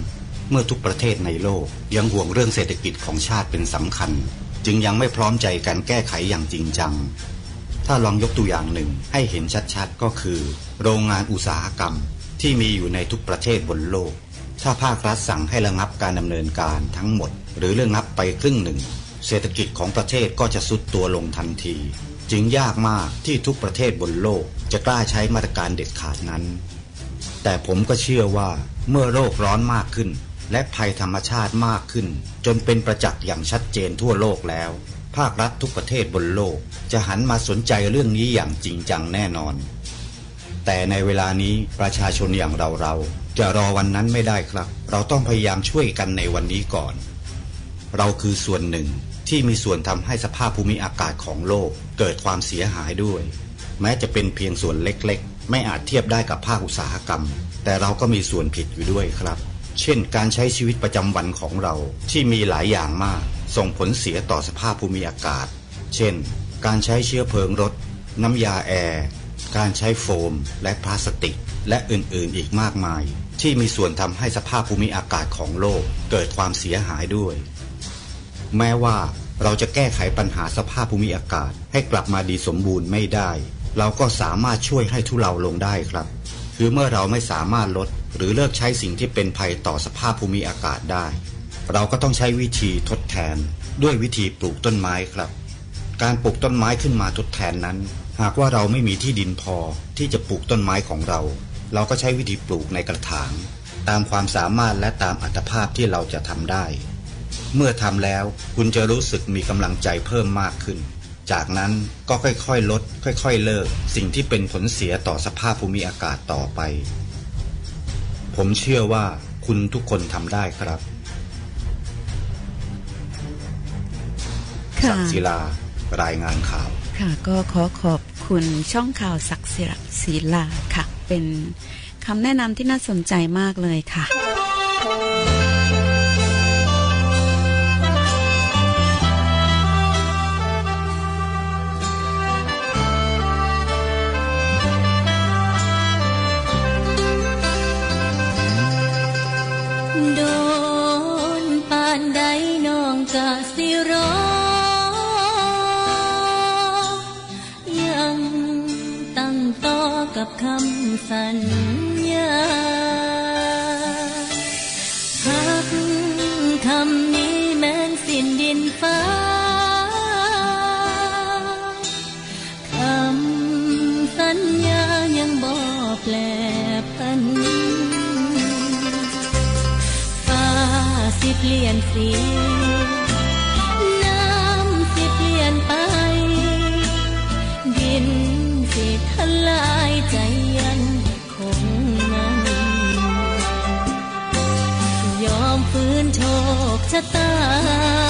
เมื่อทุกประเทศในโลกยังห่วงเรื่องเศรษฐกิจของชาติเป็นสำคัญ จึงยังไม่พร้อมใจกันแก้ไขอย่างจริงจัง ถ้าลองยกตัวอย่างหนึ่งให้เห็นชัดๆก็คือ โรงงานอุตสาหกรรมที่มีอยู่ในทุกประเทศบนโลก ถ้าภาครัฐสั่งให้ระงับการดำเนินการทั้งหมด หรือระงับไปครึ่งหนึ่ง เศรษฐกิจของประเทศก็จะสุดตัวลงทันที จึงยากมากที่ทุกประเทศบนโลกจะกล้าใช้มาตรการเด็ดขาดนั้น แต่ผมก็เชื่อว่าเมื่อโลกร้อนมากขึ้น และภัยธรรมชาติมากขึ้น จนเป็นประจักษ์อย่างชัดเจนทั่วโลกแล้ว ภาครัฐทุกประเทศบนโลก จะหันมาสนใจเรื่องนี้อย่างจริงจังแน่นอน แต่ในเวลานี้ประชาชนอย่างเราเราๆจะรอวันนั้นไม่ได้ครับ เราต้องพยายามช่วยกันในวันนี้ก่อน เราคือส่วนหนึ่งที่มีส่วนทำให้สภาพภูมิอากาศของโลกเกิดความเสียหายด้วย แม้จะเป็นเพียงส่วนเล็กๆ ไม่อาจเทียบได้กับภาคอุตสาหกรรม แต่เราก็มีส่วนผิดอยู่ด้วยครับ เช่น การใช้ชีวิตประจำวันของเราที่มีหลายอย่างมาก ส่งผลเสียต่อสภาพภูมิอากาศ เช่น การใช้เชื้อเพลิงรถ น้ำยาแอร์ การใช้โฟมและพลาสติก และอื่นๆอีกมากมาย ที่มีส่วนทำให้สภาพภูมิอากาศของโลกเกิดความเสียหายด้วย แม้ว่าเราจะแก้ไขปัญหาสภาพภูมิอากาศให้กลับมาดีสมบูรณ์ไม่ได้ เราก็สามารถช่วยให้ทุเลาลงได้ครับ คือเมื่อเราไม่สามารถลด หรือเลิกใช้สิ่งที่เป็นภัยต่อสภาพภูมิอากาศได้ เราก็ต้องใช้วิธีทดแทน ด้วยวิธีปลูกต้นไม้ครับ การปลูกต้นไม้ขึ้นมาทดแทนนั้น หากว่าเราไม่มีที่ดินพอที่จะปลูกต้นไม้ของเรา เราก็ใช้วิธีปลูกในกระถาง ตามความสามารถและตามอัตภาพที่เราจะทำได้ เมื่อทำแล้วคุณจะรู้สึกมีกำลังใจเพิ่มมากขึ้น จากนั้นก็ค่อยๆลด ค่อยๆเลิก สิ่งที่เป็นผลเสียต่อสภาพภูมิอากาศต่อไป ผมเชื่อว่าคุณทุกคนทำได้ครับค่ะศักดิ์ศิลารายงานข่าว ค่ะก็ขอขอบ คุณช่องข่าวศักดิ์ศิลป์ศิลาค่ะ เป็นคำแนะนำที่น่าสนใจมากเลยค่ะ กับคำสัญญาหักคำนี้แม้นสิ้นดินฟ้าคำสัญญายังบ่แปลพันฟ้าสิเปลี่ยนสี ชะตา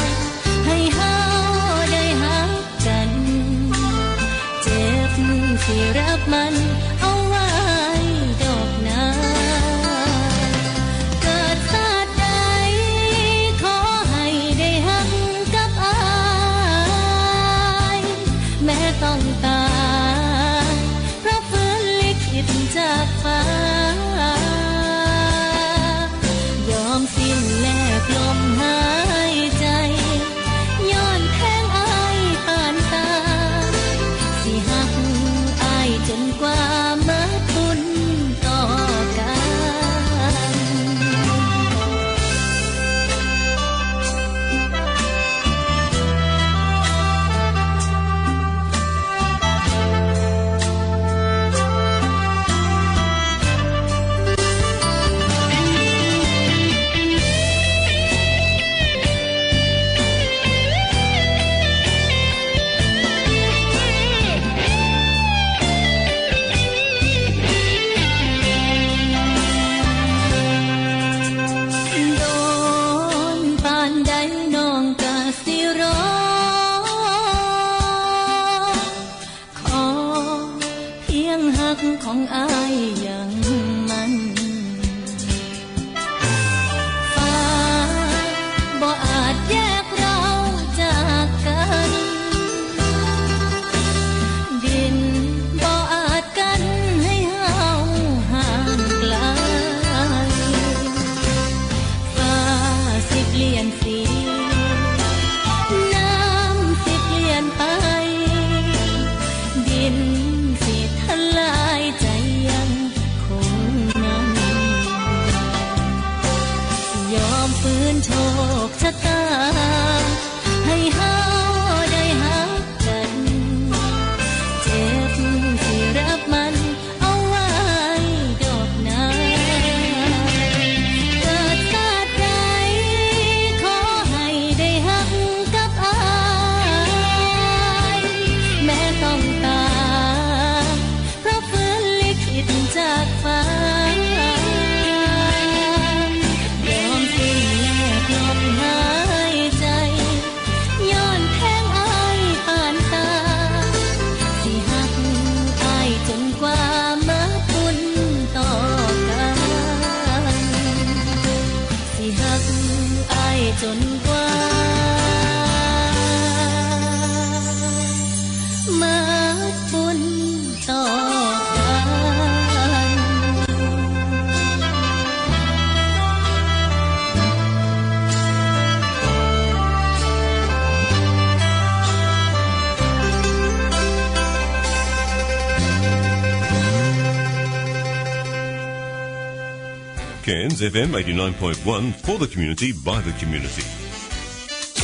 Cairns FM 89.1 for the community by the community.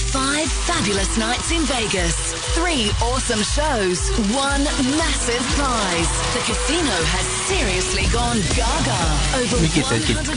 Five fabulous nights in Vegas. Three awesome shows. One massive prize. The casino has seriously gone gaga over $100,000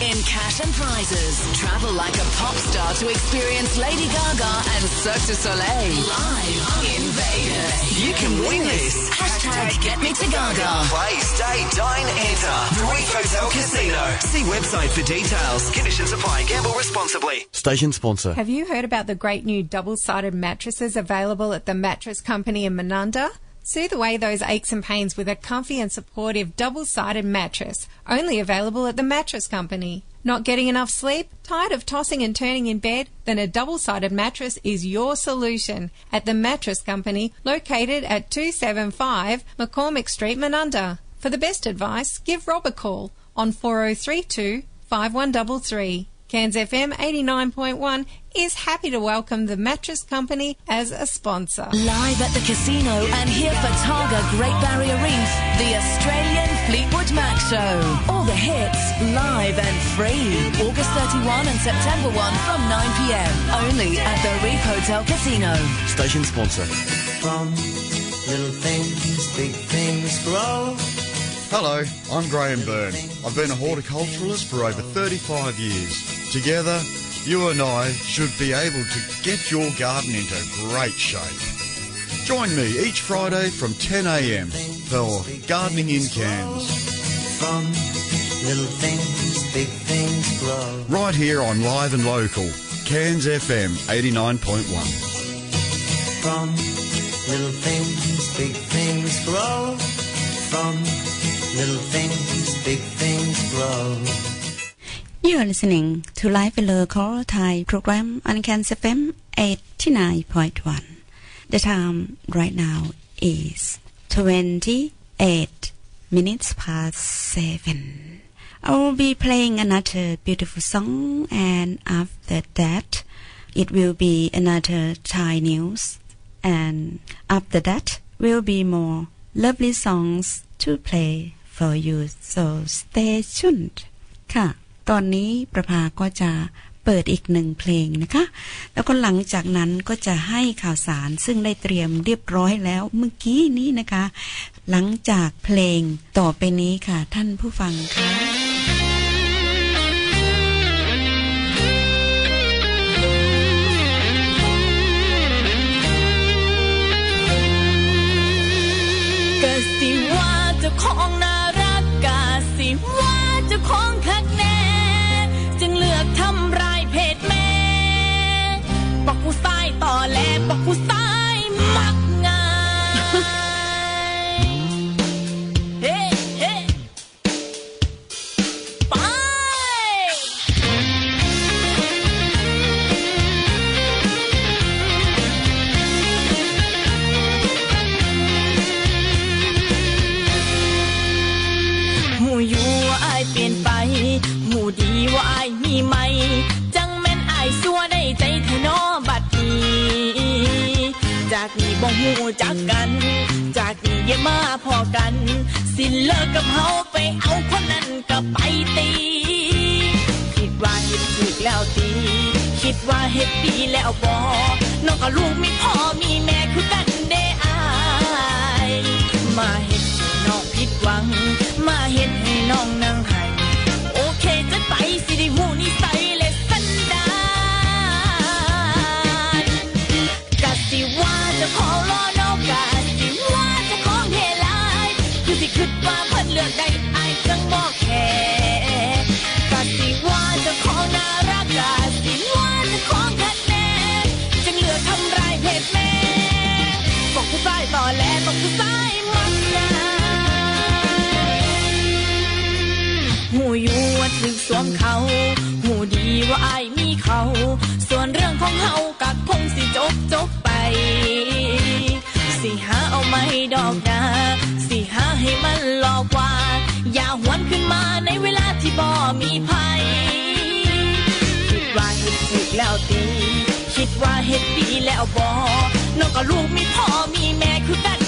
in cash and prizes. Travel like a pop star to experience Lady Gaga and Cirque du Soleil live in Vegas. You can win this. Hashtag Get Me to Gaga. Play, stay, dine, enter. The Reef Hotel Casino. See website for details. Conditions apply. Gamble responsibly. Station sponsor. Have you heard about the great new double-sided mattresses available at the mattress company in Mananda? Soothe away those aches and pains with a comfy and supportive double sided mattress, only available at the Mattress Company. Not getting enough sleep? Tired of tossing and turning in bed? Then a double sided mattress is your solution at the Mattress Company, located at 275 McCormick Street, Menunda. For the best advice, give Rob a call on 4032 5133. Cairns FM 89.1 is happy to welcome the Mattress Company as a sponsor. Live at the casino and here for Targa Great Barrier Reef, the Australian Fleetwood Mac Show. All the hits live and free. August 31 and September 1 from 9pm. Only at the Reef Hotel Casino. Station sponsor. From little things, big things grow. Hello, I'm Graham Byrne. I've been a horticulturalist for over 35 years. Together, you and I should be able to get your garden into great shape. Join me each Friday from 10am for Gardening in Cairns. From little things, big things grow. Right here on Live and Local, Cairns FM 89.1. From little things, big things grow. From little things, big things grow. You are listening to Live Below Call Thai program on Cairns FM 89.1. The time right now is 28 minutes past 7. I will be playing another beautiful song, and after that, it will be another Thai news, and after that, will be more lovely songs to play for you. So stay tuned. ค่ะ ตอนนี้ประภาก็จะเปิดอีกหนึ่งเพลงนะคะ แล้วก็หลังจากนั้นก็จะให้ข่าวสารซึ่งได้เตรียมเรียบร้อยแล้วเมื่อกี้นี้นะคะ หลังจากเพลงต่อไปนี้ค่ะท่านผู้ฟังคะก็สิว่าเจ้าของ บอกผู้ชายต่อแหลบอกผู้ชายมักง่ายเฮ้เฮ้ไปหูอยู่ว่าอายเปลี่ยนไปหูดีว่าอายมีไหม หูจักกัน จากนี้อย่ามาพอกัน สิเลิกกับเฮาไปเอาคนนั้นก็ไปตี คิดว่าเฮ็ดถูกแล้วตี คิดว่าเฮ็ดดีแล้วบอน้องกับลูกมีพ่อมีแม่คือกันเด้อาย มาเฮ็ดน้องผิดหวัง ว่าอายมีเขา ส่วนเรื่องของเฮากัคงสิจบจบไป สิหาเอาไม่ดอกนาสิหาให้มันหลอกกว่า อย่าหวนขึ้นมาในเวลาที่บ่มีภัย คิดว่าเฮ็ดถูกแล้วตี คิดว่าเฮ็ดดีแล้วบอน้องก็ลูกมีพ่อมีแม่คือกัน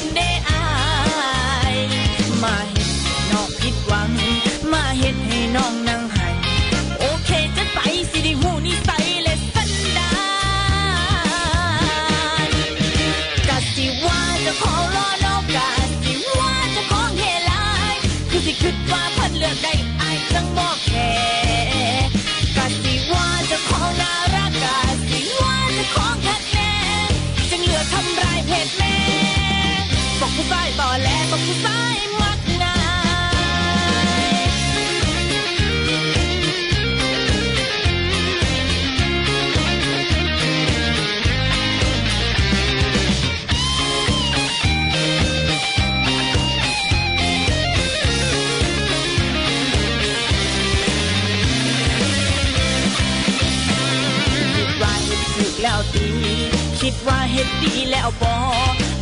ดีแล้วบอ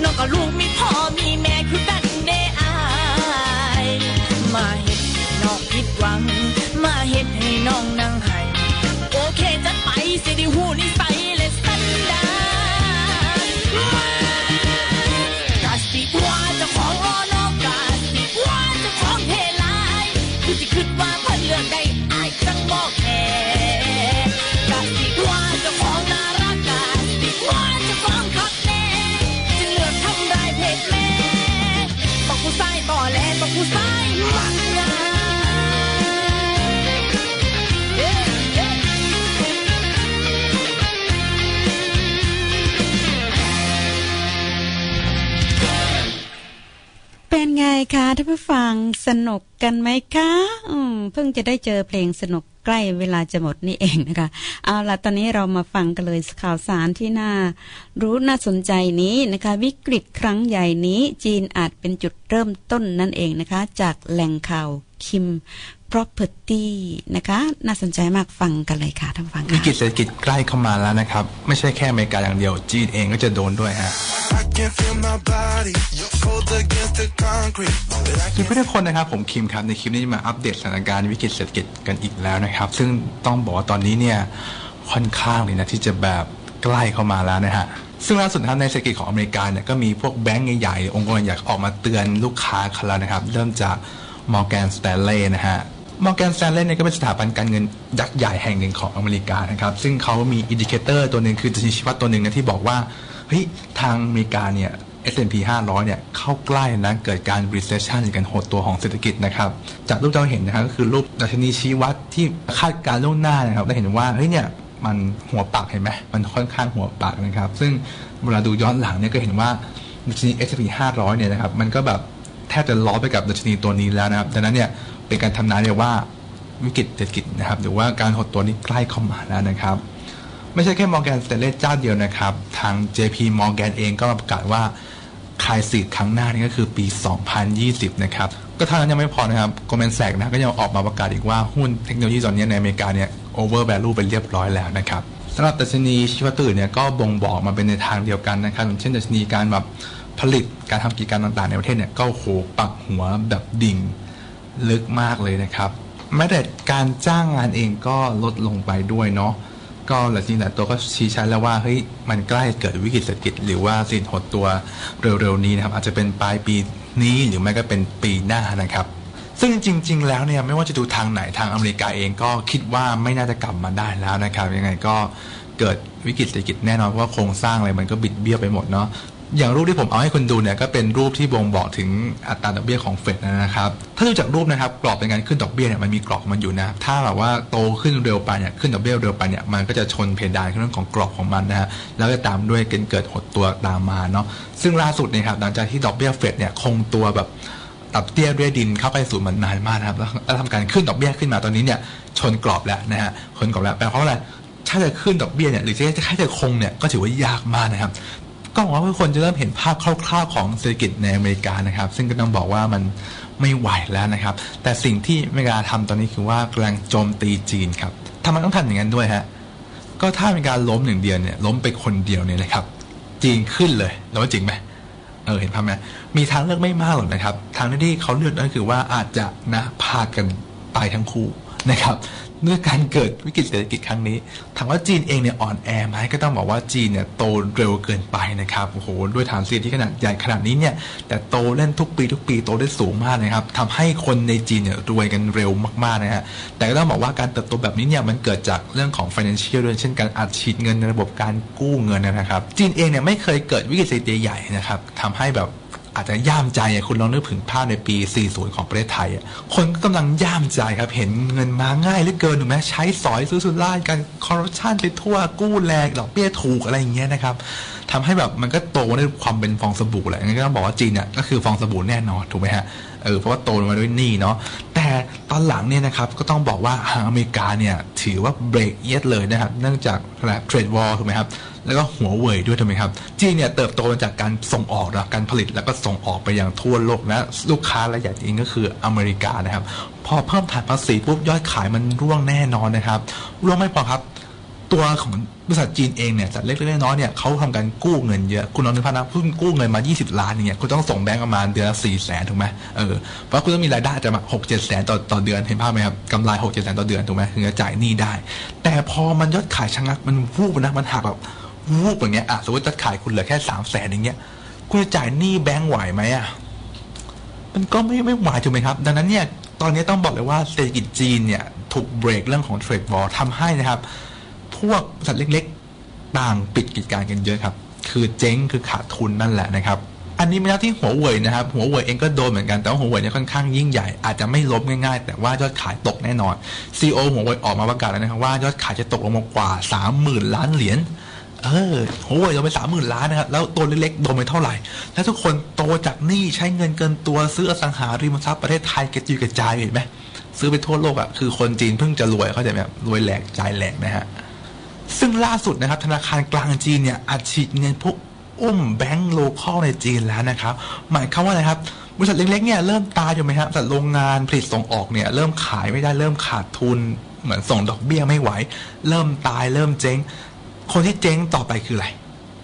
น้องก็ลูกมีพ่อมี คะท่านผู้ฟังสนุกกันไหมคะ อืมเพิ่งจะได้เจอเพลงสนุก ใกล้เวลาจะหมดนี่เองนะคะ เอาล่ะตอนนี้เรามาฟังกันเลยข่าวสารที่น่ารู้น่าสนใจนี้นะคะ วิกฤตครั้งใหญ่นี้จีนอาจเป็นจุดเริ่มต้นนั่นเองนะคะ จากแหล่งข่าวคิม property นะคะ น่าสนใจมากฟังกันเลยค่ะท่านผู้ฟังวิค่ะกฤตเศรษฐกิจใกล้เข้ามาแล้วนะครับ ไม่ใช่แค่อเมริกาอย่างเดียว จีนเองก็จะโดนด้วยฮะ I can feel my body cold against the concrete. But I คือเพื่อนๆทุกคนนะครับ ผมคิมครับ ในคลิปนี้จะมาอัปเดตสถานการณ์วิกฤตเศรษฐกิจกันอีกแล้วนะครับครับ ซึ่งต้องบอกว่าตอนนี้เนี่ยค่อนข้างเลยนะที่จะแบบใกล้เข้ามาแล้วนะฮะซึ่งล่าสุดนะครับในเศรษฐกิจของอเมริกาเนี่ยก็มีพวกแบงก์ใหญ่ๆองค์กรใหญ่ออกมาเตือนลูกค้าเขาแล้วนะครับ เริ่มจาก Morgan Stanley นะฮะ Morgan Stanley เนี่ยก็เป็นสถาบันการเงินยักษ์ใหญ่แห่งหนึ่งของอเมริกานะครับ ซึ่งเขามี indicator ตัวหนึ่งคือตัวชี้วัดตัวหนึ่งนะที่บอกว่าเฮ้ยทางอเมริกาเนี่ย S&P 500 เนี่ยเข้าใกล้นะเกิดการ recession การหดตัวของเศรษฐกิจนะครับ จากรูปที่เราเห็นนะครับก็คือรูปดัชนีชี้วัดที่คาดการณ์ล่วงหน้านะครับได้เห็นว่าเฮ้ยเนี่ยมันหัวปากเห็นไหมมันค่อนข้างหัวปากนะครับ ซึ่งเวลาดูย้อนหลังเนี่ยก็เห็นว่าดัชนี S&P 500 เนี่ยนะครับมันก็แบบแทบจะล้อไปกับดัชนีตัวนี้แล้วนะครับดังนั้นเนี่ยเป็นการทำนายเลยว่าวิกฤตเศรษฐกิจนะครับหรือว่าการหดตัวนี้ใกล้เข้ามาแล้วนะครับ ไม่ใช่แค่ Morgan Stanley เจ้าเดียวนะครับ ทาง JP Morgan เองก็ประกาศว่า คายสีดครั้งหน้านี่ก็คือปี 2020 นะครับ ก็เท่านั้นยังไม่พอนะครับ Goldman Sachs นะก็ยังออกมาประกาศอีกว่าหุ้นเทคโนโลยีตอนนี้ในอเมริกาเนี่ย over value ไปเรียบร้อยแล้วนะครับสำหรับดัชนีชีวตื่นเนี่ยก็บ่งบอกมาเป็นในทางเดียวกันนะครับอย่างเช่นดัชนีการแบบผลิตการทำกิจการต่างๆ ในประเทศเนี่ยก็โหปักหัวแบบดิ่งลึกมากเลยนะครับแม้แต่การจ้างงานเองก็ลดลงไปด้วยเนาะ ก็หลายทีหลายตัวก็ชี้ชัดแล้วว่าเฮ้ยมันใกล้เกิดวิกฤตเศรษฐกิจหรือว่าสินหดตัวเร็วๆนี้นะครับอาจจะเป็นปลายปีนี้หรือไม่ก็เป็นปีหน้านะครับ ซึ่งจริง ๆ แล้วเนี่ยไม่ว่าจะดูทางไหนทางอเมริกาเองก็คิดว่าไม่น่าจะกลับมาได้แล้วนะครับ ยังไงก็เกิดวิกฤตเศรษฐกิจแน่นอนเพราะว่าโครงสร้างอะไรมันก็บิดเบี้ยวไปหมดเนาะ อย่างรูปที่ผมเอาให้คุณดูเนี่ยก็เป็นรูปที่บ่งบอกถึงอัตราดอกเบี้ยของเฟดนะครับ ถ้าดูจากรูปนะครับกรอบเป็นการขึ้นดอกเบี้ยเนี่ยมันมีกรอบของมันอยู่นะ ถ้าแบบว่าโตขึ้นเร็วไปเนี่ยขึ้นดอกเบี้ยเร็วไปเนี่ยมันก็จะชนเพดานเรื่องของกรอบของมันนะฮะแล้วก็ตามด้วยเกิดเกิดหดตัวตามมาเนาะซึ่งล่าสุดเนี่ยครับหลังจากที่ดอกเบี้ยเฟดเนี่ยคงตัวแบบตับเตี้ยด้วยดินเข้าไปสู่มันนานมากนะครับแล้วทำการขึ้นดอกเบี้ยขึ้นมาตอนนี้เนี่ยชนกรอบแล้วนะฮะชนกรอบแล้วแปลว่าอะไรถ้าจะขึ้นดอกเบี้ยเนี่ยหรือจะแค่จะคงเนี่ยก็ถือว่ายากมากนะครับ ก็หวังว่าทุกคนจะเริ่มเห็นภาพคร่าวๆ ของเศรษฐกิจในอเมริกานะครับ ซึ่งก็ต้องบอกว่ามันไม่ไหวแล้วนะครับ แต่สิ่งที่อเมริกาทำตอนนี้คือว่ากำลังโจมตีจีนครับทำไมต้องทำอย่างนั้นด้วยฮะก็ถ้าอเมริกาล้มหนึ่งเดียวเนี่ยล้มไปคนเดียวเนี่ยนะครับ จีนขึ้นเลยแล้วว่าจริงไหมเออเห็นภาพไหมมีทางเลือกไม่มากหรอกนะครับ ทางที่เขาเลือกนั่นคือว่าอาจจะนะพากันตายทั้งคู่นะครับ เมื่อการเกิดวิกฤตเศรษฐกิจครั้งนี้ถามว่าจีนเองเนี่ยอ่อนแอไหมก็ต้องบอกว่าจีนเนี่ยโตเร็วเกินไปนะครับโอ้โหด้วยฐานเศรษฐกิจที่ขนาดใหญ่ขนาดนี้เนี่ยแต่โตเล่นทุกปีทุกปีโตได้สูงมากนะครับทำให้คนในจีนเนี่ยรวยกันเร็วมากๆนะฮะแต่ก็ต้องบอกว่าการเติบโตแบบนี้เนี่ยมันเกิดจากเรื่องของ financial ด้วยเช่นการอัดฉีดเงินในระบบการกู้เงินนะครับ จีนเองเนี่ยไม่เคยเกิดวิกฤตเศรษฐกิจใหญ่นะครับทำให้แบบ อาจจะย่ามใจคุณลองนึกถึงภาพในปี 40 ของประเทศไทย คนก็กำลังย่ามใจครับ เห็นเงินมาง่ายเหลือเกินถูกไหมใช้สอยซื้อสุร่ากันคอร์รัปชันไปทั่วกู้แรงดอกเบี้ยถูกอะไรอย่างเงี้ยนะครับทำให้แบบมันก็โตด้วยความเป็นฟองสบู่แหละงั้นก็ต้องบอกว่าจีนเนี่ยก็คือฟองสบู่แน่นอนถูกไหมฮะ เออเพราะว่าโตมาด้วยหนี้เนาะแต่ตอนหลังเนี่ยนะครับก็ต้องบอกว่าทางอเมริกาเนี่ยถือว่าเบรกเอียดเลยนะครับเนื่องจากอะไรเทรดวอลถูกไหมครับแล้วก็หัวเว่ยด้วยถูกไหมครับจีนเนี่ยเติบโตมาจากการส่งออกนะการผลิตแล้วก็ส่งออกไปยังทั่วโลกและลูกค้ารายใหญ่จริงก็คืออเมริกานะครับพอเพิ่มฐานภาษีปุ๊บยอดขายมันร่วงแน่นอนนะครับร่วงไม่พอครับ ตัวของบริษัทจีนเองเนี่ยจัดเล็กๆน้อยๆเนี่ยเขาทำการกู้เงินเยอะ คุณลองนึกภาพนะคุณกู้เงินมา 20 ล้านอย่างเงี้ยคุณต้องส่งแบงก์ประมาณเดือนละ4แสนถูกไหมเออเพราะคุณต้องมีรายได้จะมา6 7แสนต่อต่อเดือนเห็นภาพไหมครับกำไร6 7แสนต่อเดือนถูกไหมถึงจะจ่ายหนี้ได้ แต่พอมันยอดขายชะงักมันวูบนะมันหักแบบวูบอย่างเงี้ยอะสมมติยอดขายคุณเหลือแค่3แสนอย่างเงี้ยคุณจะจ่ายหนี้แบงก์ไหวไหมอะมันก็ไม่ไม่ไหวถูกไหมครับ ดังนั้นเนี่ยตอนนี้ต้องบอกเลยว่าเศรษฐกิจจีนเนี่ยถูกเบรกเรื่องของเทรดวอลทำให้นะครับ พวกบริษัทเล็กๆ ต่างปิดกิจการกันเยอะครับ คือเจ๊งคือขาดทุนนั่นแหละนะครับ อันนี้ไม่นับที่หัวเว่ยนะครับ หัวเว่ยเองก็โดนเหมือนกัน แต่ว่าหัวเว่ยเนี่ยค่อนข้างยิ่งใหญ่ อาจจะไม่ล้มง่ายๆ แต่ว่ายอดขายตกแน่นอน CEO หัวเว่ยออกมาประกาศแล้วนะครับว่ายอดขายจะตกลงมากว่า 30,000 ล้านเหรียญเออหัวเว่ยโดนไปสามหมื่นล้านนะครับ แล้วตัวเล็กๆโดนไปเท่าไหร่ แล้วทุกคนโตจากหนี้ใช้เงินเกินตัวซื้ออสังหาริมทรัพย์ประเทศไทยกระจุยกระจายเห็นไหมซื้อไปทั่วโลกอะ่ะคือคนจีนเพิ่งจะรวยเขาใจไหมครับรวยแหลกจ่ายแหลกนะฮะ ซึ่งล่าสุดนะครับธนาคารกลางจีนเนี่ยอัดฉีดเงินพวกอุ้มแบงก์โลคอลในจีนแล้วนะครับ หมายความว่าอะไรครับบริษัทเล็กๆเนี่ยเริ่มตายอยู่ไหมฮะบริษัทโรงงานผลิตส่งออกเนี่ยเริ่มขายไม่ได้เริ่มขาดทุน เหมือนส่งดอกเบี้ยไม่ไหว เริ่มตายเริ่มเจ๊ง คนที่เจ๊งต่อไปคืออะไร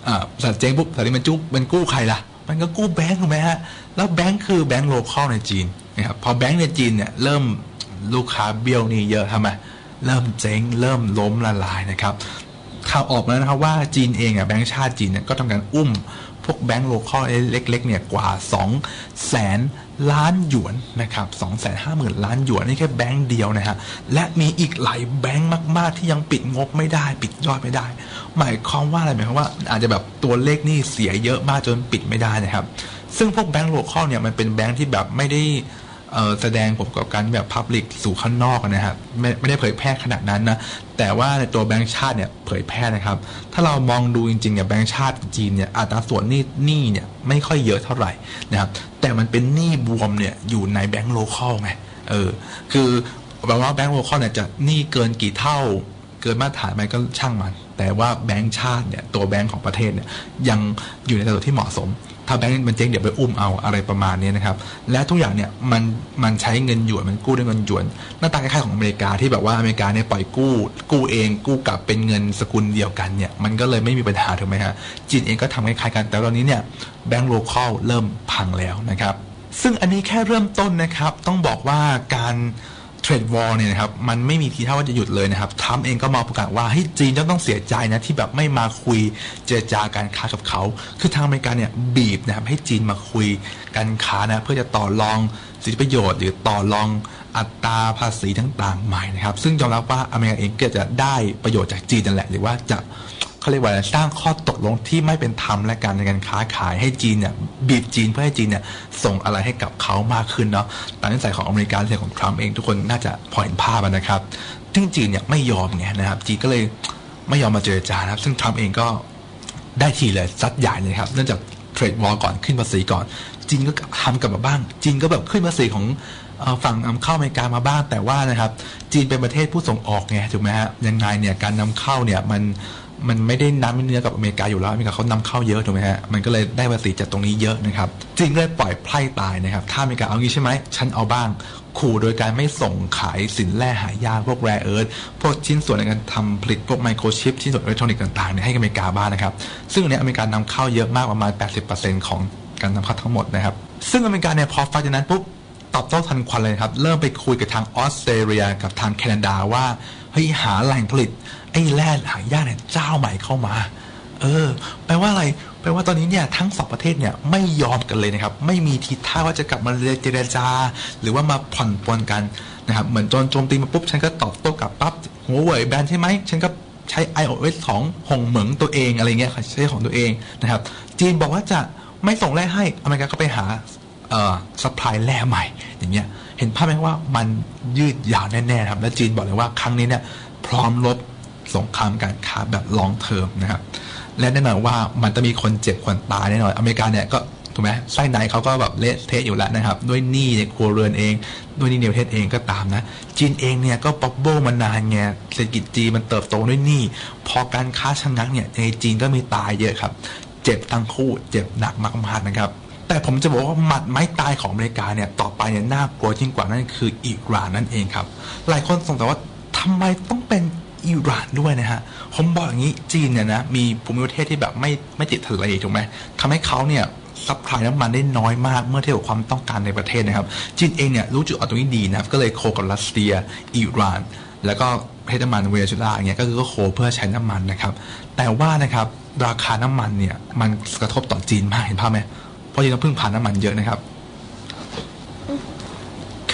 อ่าบริษัทเจ๊งปุ๊บบริษัทนี้มันจุ๊บมันกู้ใครล่ะ มันก็กู้แบงก์ถูกไหมฮะแล้วแบงก์คือแบงก์ local ในจีนนะครับพอแบงก์ในจีนเนี่ยเริ่มลูกค้าเบี้ยวนี่เยอะทำไม เริ่มเจ๊ง เริ่มล้มละลายนะครับข่าวออกมาแล้วนะครับว่าจีนเองอะแบงก์ชาติจีนเนี่ยก็ทำการอุ้มพวกแบงก์ local เล็กๆเนี่ยกว่า2แสนล้านหยวนนะครับ2แสนห้าหมื่นล้านหยวนนี่แค่แบงก์เดียวนะฮะ และมีอีกหลายแบงก์มาก ๆ ที่ยังปิดงบไม่ได้ ปิดยอดไม่ได้ หมายความว่าอะไรหมายความว่าอาจจะแบบตัวเลขนี่เสียเยอะมากจนปิดไม่ได้นะครับ ซึ่งพวกแบงก์ local เนี่ยมันเป็นแบงก์ที่แบบไม่ได้ แสดงผลประกอบการแบบ public สู่ข้างนอกนะครับไม่ไม่ได้เผยแพร่ขนาดนั้นนะแต่ว่าในตัวแบงก์ชาติเนี่ยเผยแพร่นะครับ ถ้าเรามองดูจริงๆเนี่ยแบงก์ชาติจีนเนี่ยอัตราส่วนหนี้หนี้เนี่ยไม่ค่อยเยอะเท่าไหร่นะครับแต่มันเป็นหนี้บวมเนี่ยอยู่ในแบงก์ local ไงเออคือแปลว่าแบงก์ local เนี่ยจะหนี้เกินกี่เท่า เกินมาตรฐานไหมก็ช่างมัน แต่ว่าแบงก์ชาติเนี่ยตัวแบงก์ของประเทศเนี่ยยังอยู่ในระดับที่เหมาะสม ถ้าแบงก์มันเจ๊งเดี๋ยวไปอุ้มเอาอะไรประมาณนี้นะครับ และทุกอย่างเนี่ยมันมันใช้เงินหยวนมันกู้ด้วยเงินหยวน หน้าตาคล้ายๆของอเมริกาที่แบบว่าอเมริกาเนี่ยปล่อยกู้ กู้เองกู้กลับเป็นเงินสกุลเดียวกันเนี่ยมันก็เลยไม่มีปัญหาถูกไหมฮะจีนเองก็ทำคล้ายๆกันแต่ตอนนี้เนี่ยแบงก์ local เริ่มพังแล้วนะครับซึ่งอันนี้แค่เริ่มต้นนะครับ ต้องบอกว่าการ เทรดวอร์เนี่ยนะครับมันไม่มีทีท่าว่าจะหยุดเลยนะครับทรัมป์เองก็มองประกาศว่าให้จีนจะต้องเสียใจนะที่แบบไม่มาคุยเจรจาการค้ากับเขา คือทางอเมริกาเนี่ยบีบนะครับให้จีนมาคุยการค้านะเพื่อจะต่อรองสิทธิประโยชน์ หรือต่อรองอัตราภาษีต่างๆใหม่นะครับ ซึ่งยอมรับว่าอเมริกาเองก็จะได้ประโยชน์จากจีนนั่นแหละหรือว่าจะ เขาเรียกว่าสร้างข้อตกลงที่ไม่เป็นธรรมและการในการค้าขายให้จีนเนี่ยบีบจีนเพื่อให้จีนเนี่ยส่งอะไรให้กับเขามากขึ้นเนาะตามนิสัยของอเมริกาเรื่องของทรัมป์เองทุกคนน่าจะพอเห็นภาพนะครับซึ่งจีนเนี่ยไม่ยอมไงนะครับ จีนก็เลยไม่ยอมมาเจรจานะครับ ซึ่งทรัมป์เองก็ได้ทีเลยซัดใหญ่เลยครับเนื่องจากเทรดวอลก่อนขึ้นภาษีก่อน จีนก็ทำกลับมาบ้าง จีนก็แบบขึ้นภาษีของฝั่งนำเข้าอเมริกามาบ้างแต่ว่านะครับ จีนเป็นประเทศผู้ส่งออกไงถูกไหมฮะยังไงเนี่ยการนำเข้าเนี่ยมัน มันไม่ได้น้ำเนื้อกับอเมริกาอยู่แล้วอเมริกาเขานำเข้าเยอะถูกไหมฮะมันก็เลยได้ภาษีจากตรงนี้เยอะนะครับจีนก็เลยปล่อยไพร่ตายนะครับถ้าอเมริกาเอางี้ใช่ไหมฉันเอาบ้างขู่โดยการไม่ส่งขายสินแร่หายากพวกแร่เอิร์ธพวกชิ้นส่วนในการทำผลิตพวกไมโครชิปชิ้นส่วนอิเล็กทรอนิกส์ต่างๆเนี่ยให้อเมริกาบ้างนะครับ ซึ่งอันเนี้ยอเมริกานำเข้าเยอะมากประมาณ 80%ของการนำเข้าทั้งหมดนะครับ ซึ่งอเมริกาเนี่ยพอฟังจากนั้นปุ๊บตอบโต้ทันควันเลยครับ เริ่มไปคุยกับทางออสเตรเลียกับทางแคนาดาว่าเฮ้ยหาแหล่งผลิต ไอ้แร่หางยากเนี่ยเจ้าใหม่เข้ามา เออ แปลว่าอะไร แปลว่าตอนนี้เนี่ยทั้งสองประเทศเนี่ยไม่ยอมกันเลยนะครับ ไม่มีทีท่าว่าจะกลับมาเจรจา หรือว่ามาผ่อนปลนกันนะครับ เหมือนโจนโจมตีมาปุ๊บฉันก็ตอบโต้กลับปั๊บหัวเว่ยแบรนด์ใช่ไหมฉันก็ใช้ iOS ของหงเหมิงตัวเองอะไรเงี้ยใช้ของตัวเองนะครับ จีนบอกว่าจะไม่ส่งแร่ให้อเมริกาก็ไปหาเอ่อ supply แร่ใหม่อย่างเงี้ยเห็นภาพไหมว่ามันยืดยาวแน่ๆครับและจีนบอกเลยว่าครั้งนี้เนี่ยพร้อมรบ สงครามการค้าแบบ long term นะครับ และแน่นอนว่ามันจะมีคนเจ็บคนตายแน่นอนอเมริกาเนี่ยก็ถูกไหมไส้ในเขาก็แบบเละเทะอยู่แล้วนะครับ ด้วยหนี้ในครัวเรือนเอง ด้วยหนี้ในประเทศเองก็ตามนะ จีนเองเนี่ยก็ป๊อปโบมานานไงเศรษฐกิจจีนมันเติบโตด้วยหนี้พอการค้าชะงักเนี่ยในจีนก็มีตายเยอะครับ เจ็บทั้งคู่เจ็บหนักมากๆนะครับแต่ผมจะบอกว่าหมัดไม้ตายของอเมริกาเนี่ยต่อไปเนี่ยน่ากลัวยิ่งกว่านั่นคืออิหร่านนั่นเองครับ หลายคนสงสัยว่าทำไมต้องเป็น อิหร่านด้วยนะฮะผมบอกอย่างนี้จีนเนี่ยนะมีภูมิประเทศที่แบบไม่ไม่ติดทะเลถูกไหมทำให้เขาเนี่ย supply น้ำมันได้น้อยมากเมื่อเทียบกับความต้องการในประเทศนะครับ จีนเองเนี่ยรู้จุดอ่อนตรงนี้ดีนะครับ ก็เลย co กับรัสเซียอิหร่าน แล้วก็ประเทศน้ำมันเวเนซุเอลาอย่างเงี้ยก็คือก็โคเพื่อใช้น้ำมันนะครับ แต่ว่านะครับราคาน้ำมันเนี่ยมันกระทบต่อจีนมากเห็นภาพไหมเพราะจีนต้องพึ่งพาน้ำมันเยอะนะครับ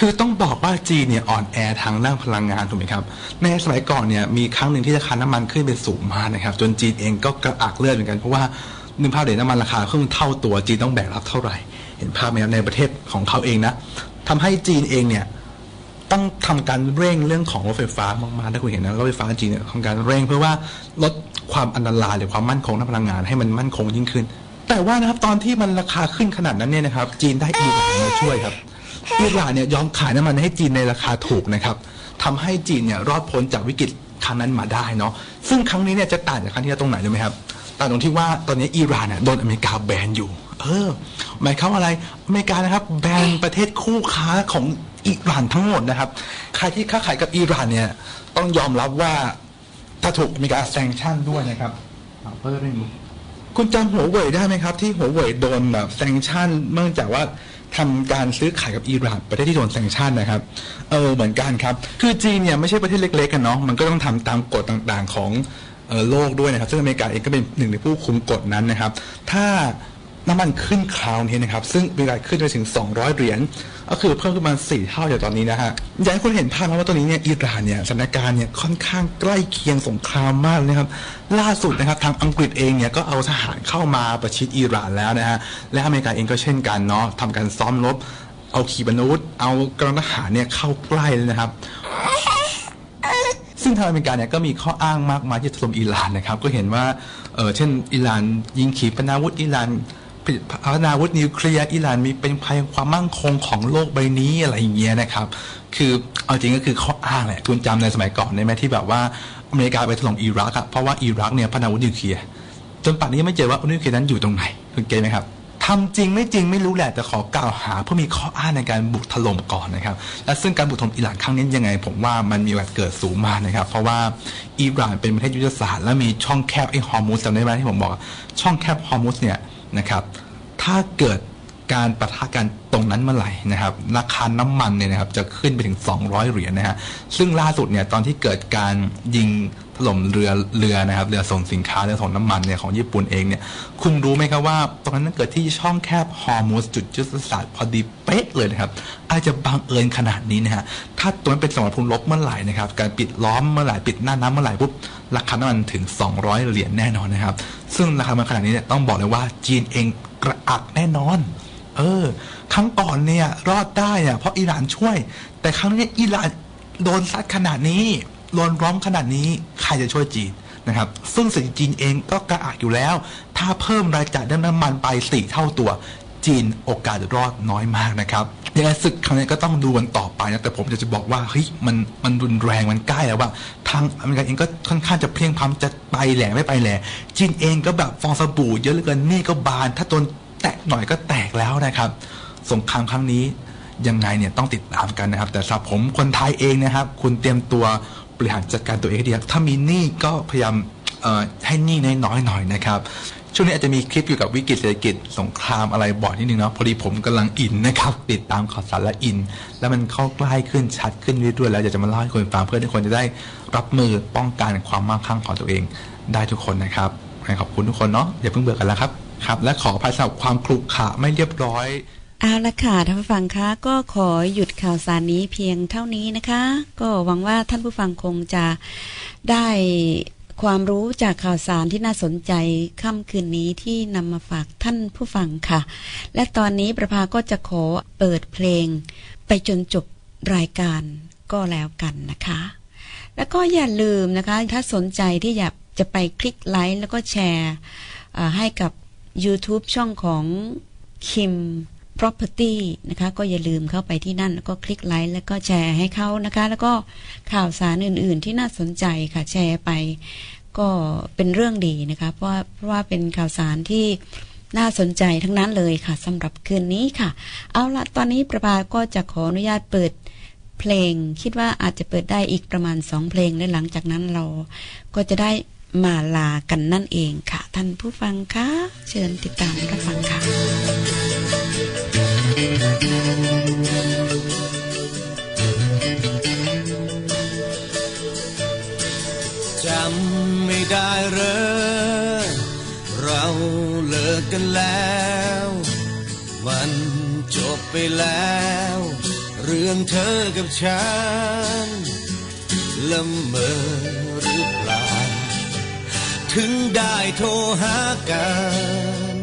คือต้องบอกว่าจีนเนี่ยอ่อนแอทางด้านพลังงานถูกไหมครับ ในสมัยก่อนเนี่ยมีครั้งหนึ่งที่ราคาน้ำมันขึ้นเป็นสูงมากนะครับ จนจีนเองก็กระอักเลือดเหมือนกันเพราะว่านึกภาพเดี๋ยวน้ำมันราคาขึ้นเท่าตัวจีนต้องแบกรับเท่าไหร่ เห็นภาพไหมครับในประเทศของเขาเองนะทำให้จีนเองเนี่ยต้องทำการเร่งเรื่องของรถไฟฟ้ามากๆถ้าคุณเห็นนะรถไฟฟ้าจีนเนี่ยทำการเร่ง เพื่อว่าลดความอันตรายหรือความมั่นคงทางพลังงานให้มันมั่นคงยิ่งขึ้น แต่ว่านะครับตอนที่มันราคาขึ้นขนาดนั้นเนี่ยนะครับ จีนได้อิหร่านมาช่วยครับ อิหร่านเนี่ยยอมขายน้ำมันให้จีนในราคาถูกนะครับทำให้จีนเนี่ยรอดพ้นจากวิกฤตครั้งนั้นมาได้เนาะซึ่งครั้งนี้เนี่ยจะต่างจากครั้งที่แล้วตรงไหนรู้ไหมครับต่างตรงที่ว่าตอนนี้อิหร่านเนี่ยโดนอเมริกาแบนอยู่ เออ หมายความว่าอะไรอเมริกานะครับ แบนประเทศคู่ค้าของอิหร่านทั้งหมดนะครับ ใครที่ค้าขายกับอิหร่านเนี่ยต้องยอมรับว่าถ้าถูกอเมริกาแซงชั่นด้วยนะครับเอาเพิ่มเรื่องนี้คุณจำหัวเว่ยได้ไหมครับ ที่หัวเว่ยโดนแบบแซงชั่นเนื่องจากว่า ทำการซื้อขายกับอิหร่านประเทศที่โดนแซงชั่นนะครับ เออเหมือนกันครับ คือจีนเนี่ยไม่ใช่ประเทศเล็กๆกันเนาะมันก็ต้องทำตามกฎต่างๆของออโลกด้วยนะครับ ซึ่งอเมริกาเองก็เป็นหนึ่งในผู้คุมกฎนั้นนะครับ ถ้าน้ำมันขึ้นคราวนี้นะครับ ซึ่งมีกาขึ้นไปถึง 200 เหรียญ ก็คือเพิ่มขึ้นมา4เท่าจากตอนนี้นะฮะอยากให้คุณเห็นภาพนะว่าตอนนี้เนี่ยอิหร่านเนี่ยสถานการณ์เนี่ยค่อนข้างใกล้เคียงสงครามมากเลยนะครับ ล่าสุดนะครับทางอังกฤษเองเนี่ยก็เอาทหารเข้ามาประชิดอิหร่านแล้วนะฮะและอเมริกาเองก็เช่นกันเนาะทำการซ้อมรบเอาขีปนาวุธเอากำลังทหารเนี่ยเข้าใกล้เลยนะครับซึ่งทางอเมริกาเนี่ยก็มีข้ออ้างมากมายที่ถล่มอิหร่านนะครับ ก็เห็นว่าเออเช่นอิหร่านยิงขีปนาวุธอิหร่าน ลิตพัฒนาวุธนิวเคลียร์อิหร่านมีเป็นภัยความมั่งคงของโลกใบนี้อะไรอย่างเงี้ยนะครับ คือเอาจริงก็คือข้ออ้างแหละคุณจำในสมัยก่อนได้ไหมที่แบบว่าอเมริกาไปถล่มอิรักอะเพราะว่าอิรักเนี่ยพัฒนาวุธนิวเคลียร์จนป่านนี้ยังไม่เจอว่าอาวุธนิวเคลียร์นั้นอยู่ตรงไหนคุณเก็ตไหมครับทำจริงไม่จริงไม่รู้แหละแต่ขอกล่าวหาเพื่อมีข้ออ้างในการบุกถล่มก่อนนะครับ และซึ่งการบุกถล่มอิหร่านครั้งนี้ยังไง ผมว่ามันมีโอกาสเกิดสูงมากนะครับ เพราะว่าอิหร่านเป็นประเทศยุทธศาสตร์และมีช่องแคบไอ้ฮอร์มุสจำได้ไหมที่ผมบอก ช่องแคบฮอร์มุสเนี่ย นะครับ ถ้าเกิด การปะทะกันตรงนั้นเมื่อไหร่นะครับราคาน้ำมันเนี่ยนะครับจะขึ้นไปถึง 200 เหรียญนะฮะซึ่งล่าสุดเนี่ยตอนที่เกิดการยิงถล่มเรือเรือนะครับเรือส่งสินค้าเรือส่งน้ำมันเนี่ยของญี่ปุ่นเองเนี่ยคุณรู้ไหมครับว่าตรงนั้นเกิดที่ช่องแคบฮอร์มุสจุดยุทธศาสตร์พอดีเป๊ะเลยนะครับอาจจะบังเอิญขนาดนี้นะฮะถ้าตรงนั้นเป็นสมรภูมิลบเมื่อไหร่นะครับการปิดล้อมเมื่อไหร่ปิดหน้าน้ำเมื่อไหร่ปุ๊บราคาน้ำมันถึง 200 เหรียญแน่นอนนะครับ ซึ่งราคามันขนาดนี้เนี่ยต้องบอกเลยว่าจีนเองกระอักแน่นอน เออ ครั้งก่อนเนี่ยรอดได้อะเพราะอิหร่านช่วย แต่ครั้งนี้อิหร่านโดนซัดขนาดนี้โดนร้อมขนาดนี้ใครจะช่วยจีนนะครับ ซึ่งเศรษฐีจีนเองก็กระอักอยู่แล้ว ถ้าเพิ่มรายจ่ายด้านน้ำมันไปสี่เท่าตัว จีนโอกาสรอดน้อยมากนะครับยังไงศึกครั้งนี้ก็ต้องดูกันต่อไปนะ แต่ผมจะจะบอกว่าเฮ้ยมันมันรุนแรงมันใกล้แล้วว่า ทางอเมริกาเองก็ค่อนข้างจะเพียงพ้ำจะไปแหล่ไม่ไปแหล่จีนเองก็แบบฟองสบู่เยอะเหลือเกินนี่ก็บาน ถ้าโดน แตะหน่อยก็แตกแล้วนะครับ สงครามครั้งนี้ยังไงเนี่ยต้องติดตามกันนะครับ แต่สำหรับผมคนไทยเองนะครับ คุณเตรียมตัวบริหารจัดการตัวเองให้ดีครับถ้ามีหนี้ก็พยายามให้หนี้น้อยๆหน่อยนะครับช่วงนี้อาจจะมีคลิปเกี่ยวกับวิกฤตเศรษฐกิจสงครามอะไรบ่อยนิดนึงเนาะพอดีผมกำลังอินนะครับติดตามข่าวสารและอิน แล้วมันเข้าใกล้ขึ้นชัดขึ้นเรื่อยๆแล้วอยากจะมาเล่าให้คนฟังเพื่อให้ทุกคนจะได้รับมือป้องกันความมั่งคั่งของตัวเองได้ทุกคนนะครับขอบคุณทุกคนเนาะอย่าเพิ่งเบื่อกันแล้วครับ ครับ และขอภัยสำหรับความคลุกขระไม่เรียบร้อยเอาละค่ะท่านผู้ฟังคะก็ขอหยุดข่าวสารนี้เพียงเท่านี้นะคะ ก็หวังว่าท่านผู้ฟังคงจะได้ความรู้จากข่าวสารที่น่าสนใจค่ำคืนนี้ที่นำมาฝากท่านผู้ฟังค่ะ และตอนนี้ประภาก็จะขอเปิดเพลง ไปจนจบรายการก็แล้วกันนะคะ แล้วก็อย่าลืมนะคะ ถ้าสนใจที่อยากจะไปคลิกไลค์แล้วก็แชร์ให้กับ YouTube ช่องของคิม property นะคะ ก็อย่าลืมเข้าไปที่นั่น แล้วก็คลิกไลค์แล้วก็แชร์ให้เขานะคะ แล้วก็ข่าวสารอื่น ๆ ที่น่าสนใจค่ะแชร์ไป ก็เป็นเรื่องดีนะคะ เพราะว่าเพราะว่าเป็นข่าวสารที่น่าสนใจทั้งนั้นเลยค่ะสำหรับคืนนี้ค่ะ เอาละตอนนี้ประภาก็จะขออนุญาตเปิดเพลง คิดว่าอาจจะเปิดได้อีกประมาณสองเพลงและหลังจากนั้นเราก็จะได้ มาลากันนั่นเองค่ะ ท่านผู้ฟังคะเชิญติดตามรับฟังค่ะ จำไม่ได้เหรอเราเลิกกันแล้ว มันจบไปแล้ว เรื่องเธอกับฉันละเมอหล่า ถึงได้โทรหากัน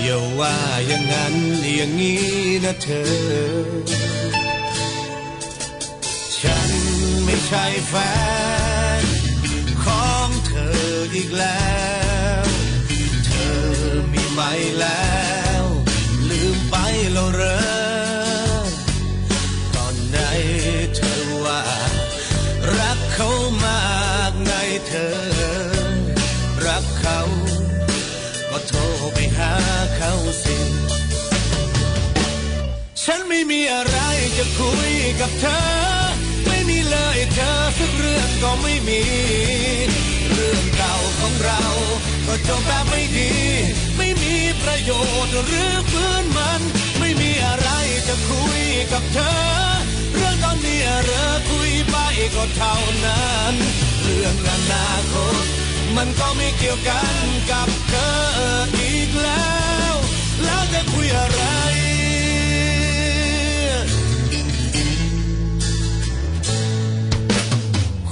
อย่าว่าอย่างนั้นอย่างนี้นะเธอ ฉันไม่ใช่แฟน ของเธออีกแล้ว เธอมีไปแล้ว ลืมไปแล้วเหรอตอนไหนเธอว่า รักเขามากไงเธอ โทรไปหาเขาสิ ฉันไม่มีอะไรจะคุยกับเธอ ไม่มีเลยเธอสักเรื่องก็ไม่มี เรื่องเก่าของเรา ก็จบแบบไม่ดี ไม่มีประโยชน์หรือฟื้นมัน ไม่มีอะไรจะคุยกับเธอ เรื่องตอนนี้เรอคุยไปก็เท่านั้น เรื่องอนาคต มันก็ไม่เกี่ยวกันกับเธออีกแล้ว แล้วจะคุยอะไร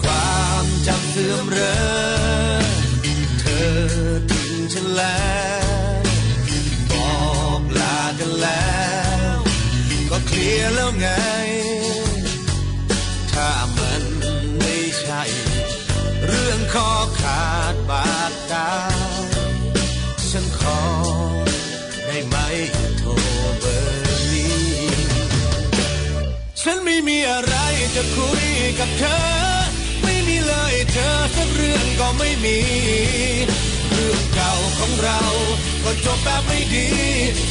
ความจำเสื่อมเรอเธอทิ้งฉันแล้วบอกลากันแล้ว ก็เคลียร์แล้วไง ฉันไม่มีอะไรจะคุยกับเธอ ไม่มีเลยเธอสักเรื่องก็ไม่มี เรื่องเก่าของเรา ก็จบแบบไม่ดี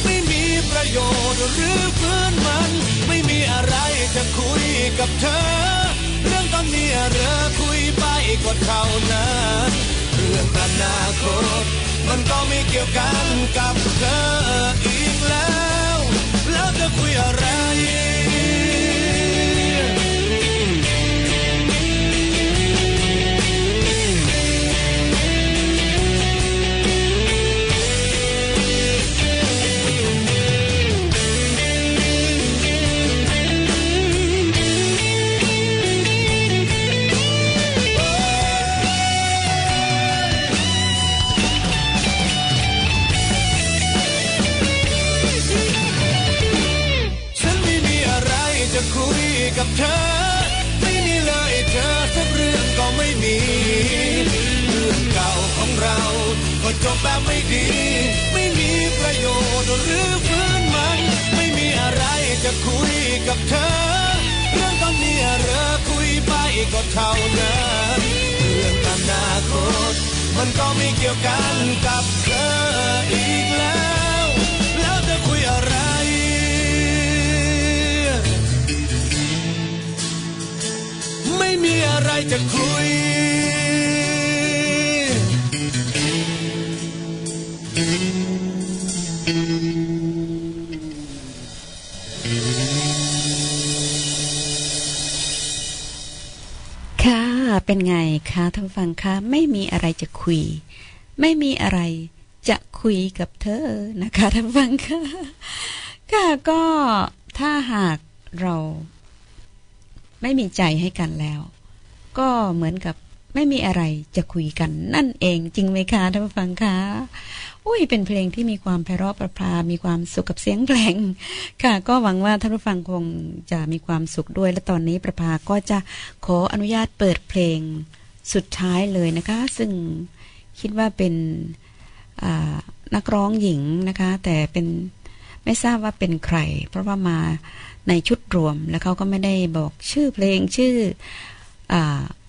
ไม่มีประโยชน์หรือฟื้นมัน ไม่มีอะไรจะคุยกับเธอ เรื่องตอนนี้เรอคุยไปก็เท่านั้นเรื่องอนาคตมันก็ไม่เกี่ยวกันกับเธออีกแล้ว แล้วจะคุยอะไร กับเธอ ไม่มีเลยเธอสักเรื่องก็ไม่มีเรื่องเก่าของเรา ก็จบแบบไม่ดี ไม่มีประโยชน์หรือฟื้นมัน ไม่มีอะไรจะคุยกับเธอ เรื่องตอนนี้เรอคุยไปก็เท่านั้นเรื่องอนาคตมันก็ไม่เกี่ยวกันกับเธออีกแล้วแล้ว ไม่มีอะไรจะคุย ค่ะ เป็นไงคะท่านฟังคะไม่มีอะไรจะคุย ไม่มีอะไรจะคุยกับเธอนะคะท่านฟังคะค่ะก็ถ้าหากเรา ไม่มีใจให้กันแล้ว ก็เหมือนกับไม่มีอะไรจะคุยกันนั่นเองจริงไหมคะท่านผู้ฟังคะอุ้ยเป็นเพลงที่มีความไพเราะประพามีความสุขกับเสียงเพลง ค่ะ ก็หวังว่าท่านผู้ฟังคงจะมีความสุขด้วย และตอนนี้ประภาก็จะขออนุญาตเปิดเพลงสุดท้ายเลยนะคะ ซึ่งคิดว่าเป็นนักร้องหญิงนะคะ แต่เป็นไม่ทราบว่าเป็นใคร เพราะว่ามา ในชุดรวม แล้วเขาก็ไม่ได้บอกชื่อเพลงชื่ออ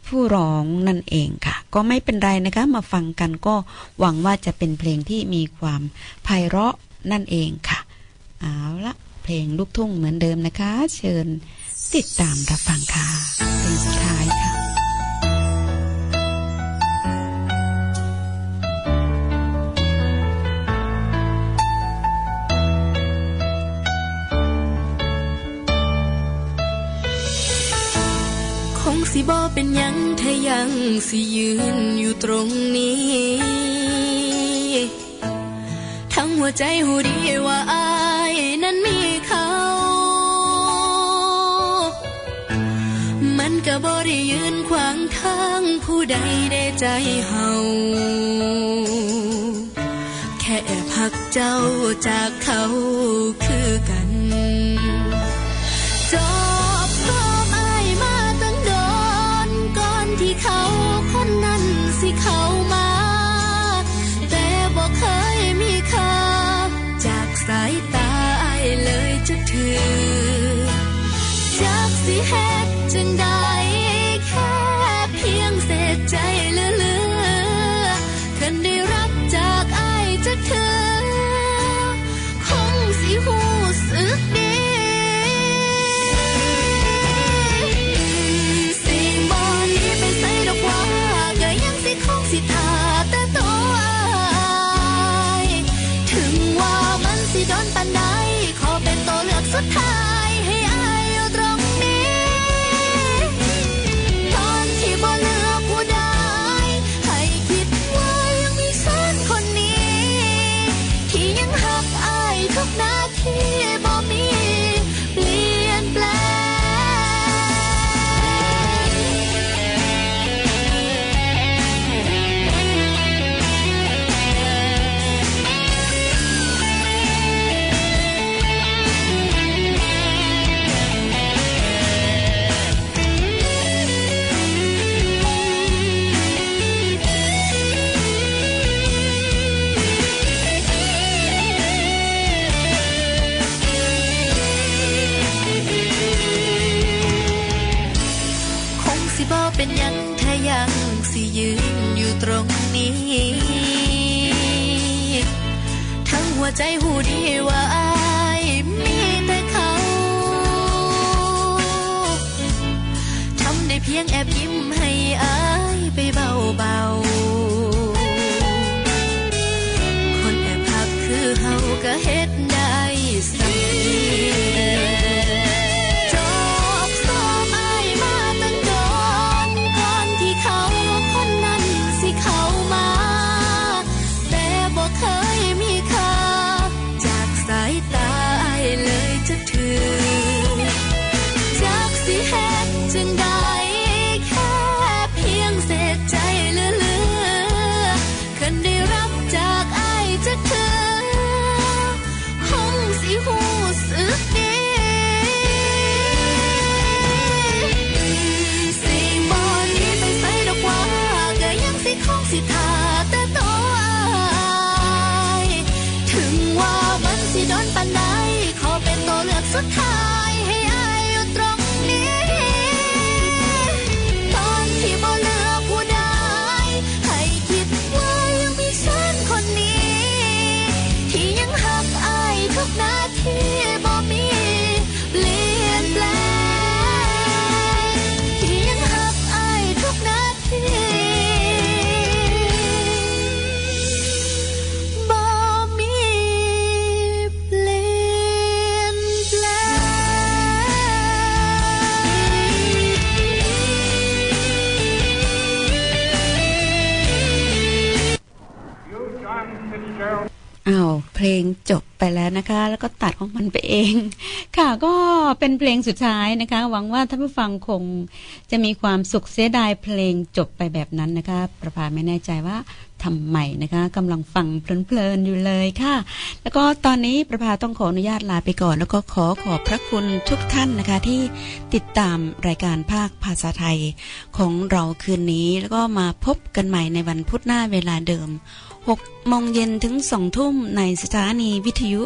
ผู้ร้องนั่นเองค่ะ ก็ไม่เป็นไรนะคะ มาฟังกันก็หวังว่าจะเป็นเพลงที่มีความไพเราะนั่นเองค่ะ เอาละเพลงลูกทุ่งเหมือนเดิมนะคะ เชิญติดตามรับฟังค่ะเพลงสุดท้ายค่ะ สิบอเป็นยังถ้ายังสิยืนอยู่ตรงนี้ ทั้งหัวใจหูดีว่าอายนั้นมีเขา มันก็บ่ได้ยืนขวางทางผู้ใดได้ใจเฮาแค่พักเจ้าจากเขาคือกัน ทั้งหั สุดท้ายนะคะ หวังว่าท่านผู้ฟังคงจะมีความสุขเสียดายเพลงจบไปแบบนั้นนะคะ ประภาไม่แน่ใจว่าทำไมนะคะกำลังฟังเพลินๆอยู่เลยค่ะ แล้วก็ตอนนี้ประภาต้องขออนุญาตลาไปก่อน แล้วก็ขอขอบพระคุณทุกท่านนะคะ ที่ติดตามรายการภาคภาษาไทยของเราคืนนี้ แล้วก็มาพบกันใหม่ในวันพุธหน้าเวลาเดิม 6โมงเย็นถึง2ทุ่มในสถานีวิทยุ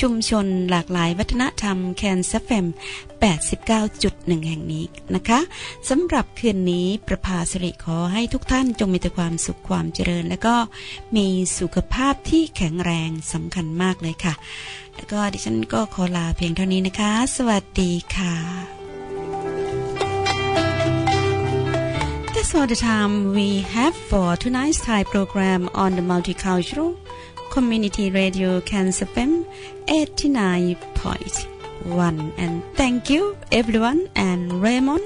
ชุมชนหลากหลายวัฒนธรรมแคนซัฟเฟม89.1 แห่งนี้นะคะสำหรับคืนนี้ประภาสริขอให้ทุกท่านจงมีแต่ความสุขความเจริญ และก็มีสุขภาพที่แข็งแรงสำคัญมากเลยค่ะ แล้วก็ดิฉันก็ขอลาเพียงเท่านี้นะคะ สวัสดีค่ะ That's all the time we have for tonight's Thai program on the multicultural community radio Cancer FM 89.1. And thank you everyone and Raymond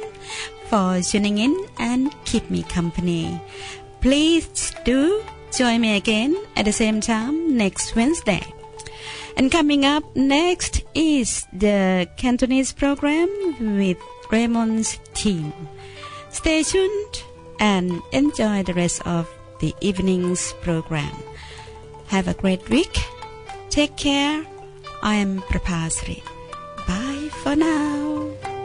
for tuning in and keep me company. Please do join me again at the same time next Wednesday. And coming up next is the Cantonese program with Raymond's team. Stay tuned and enjoy the rest of the evening's program. Have a great week. Take care. I am Prapasri. Bye for now.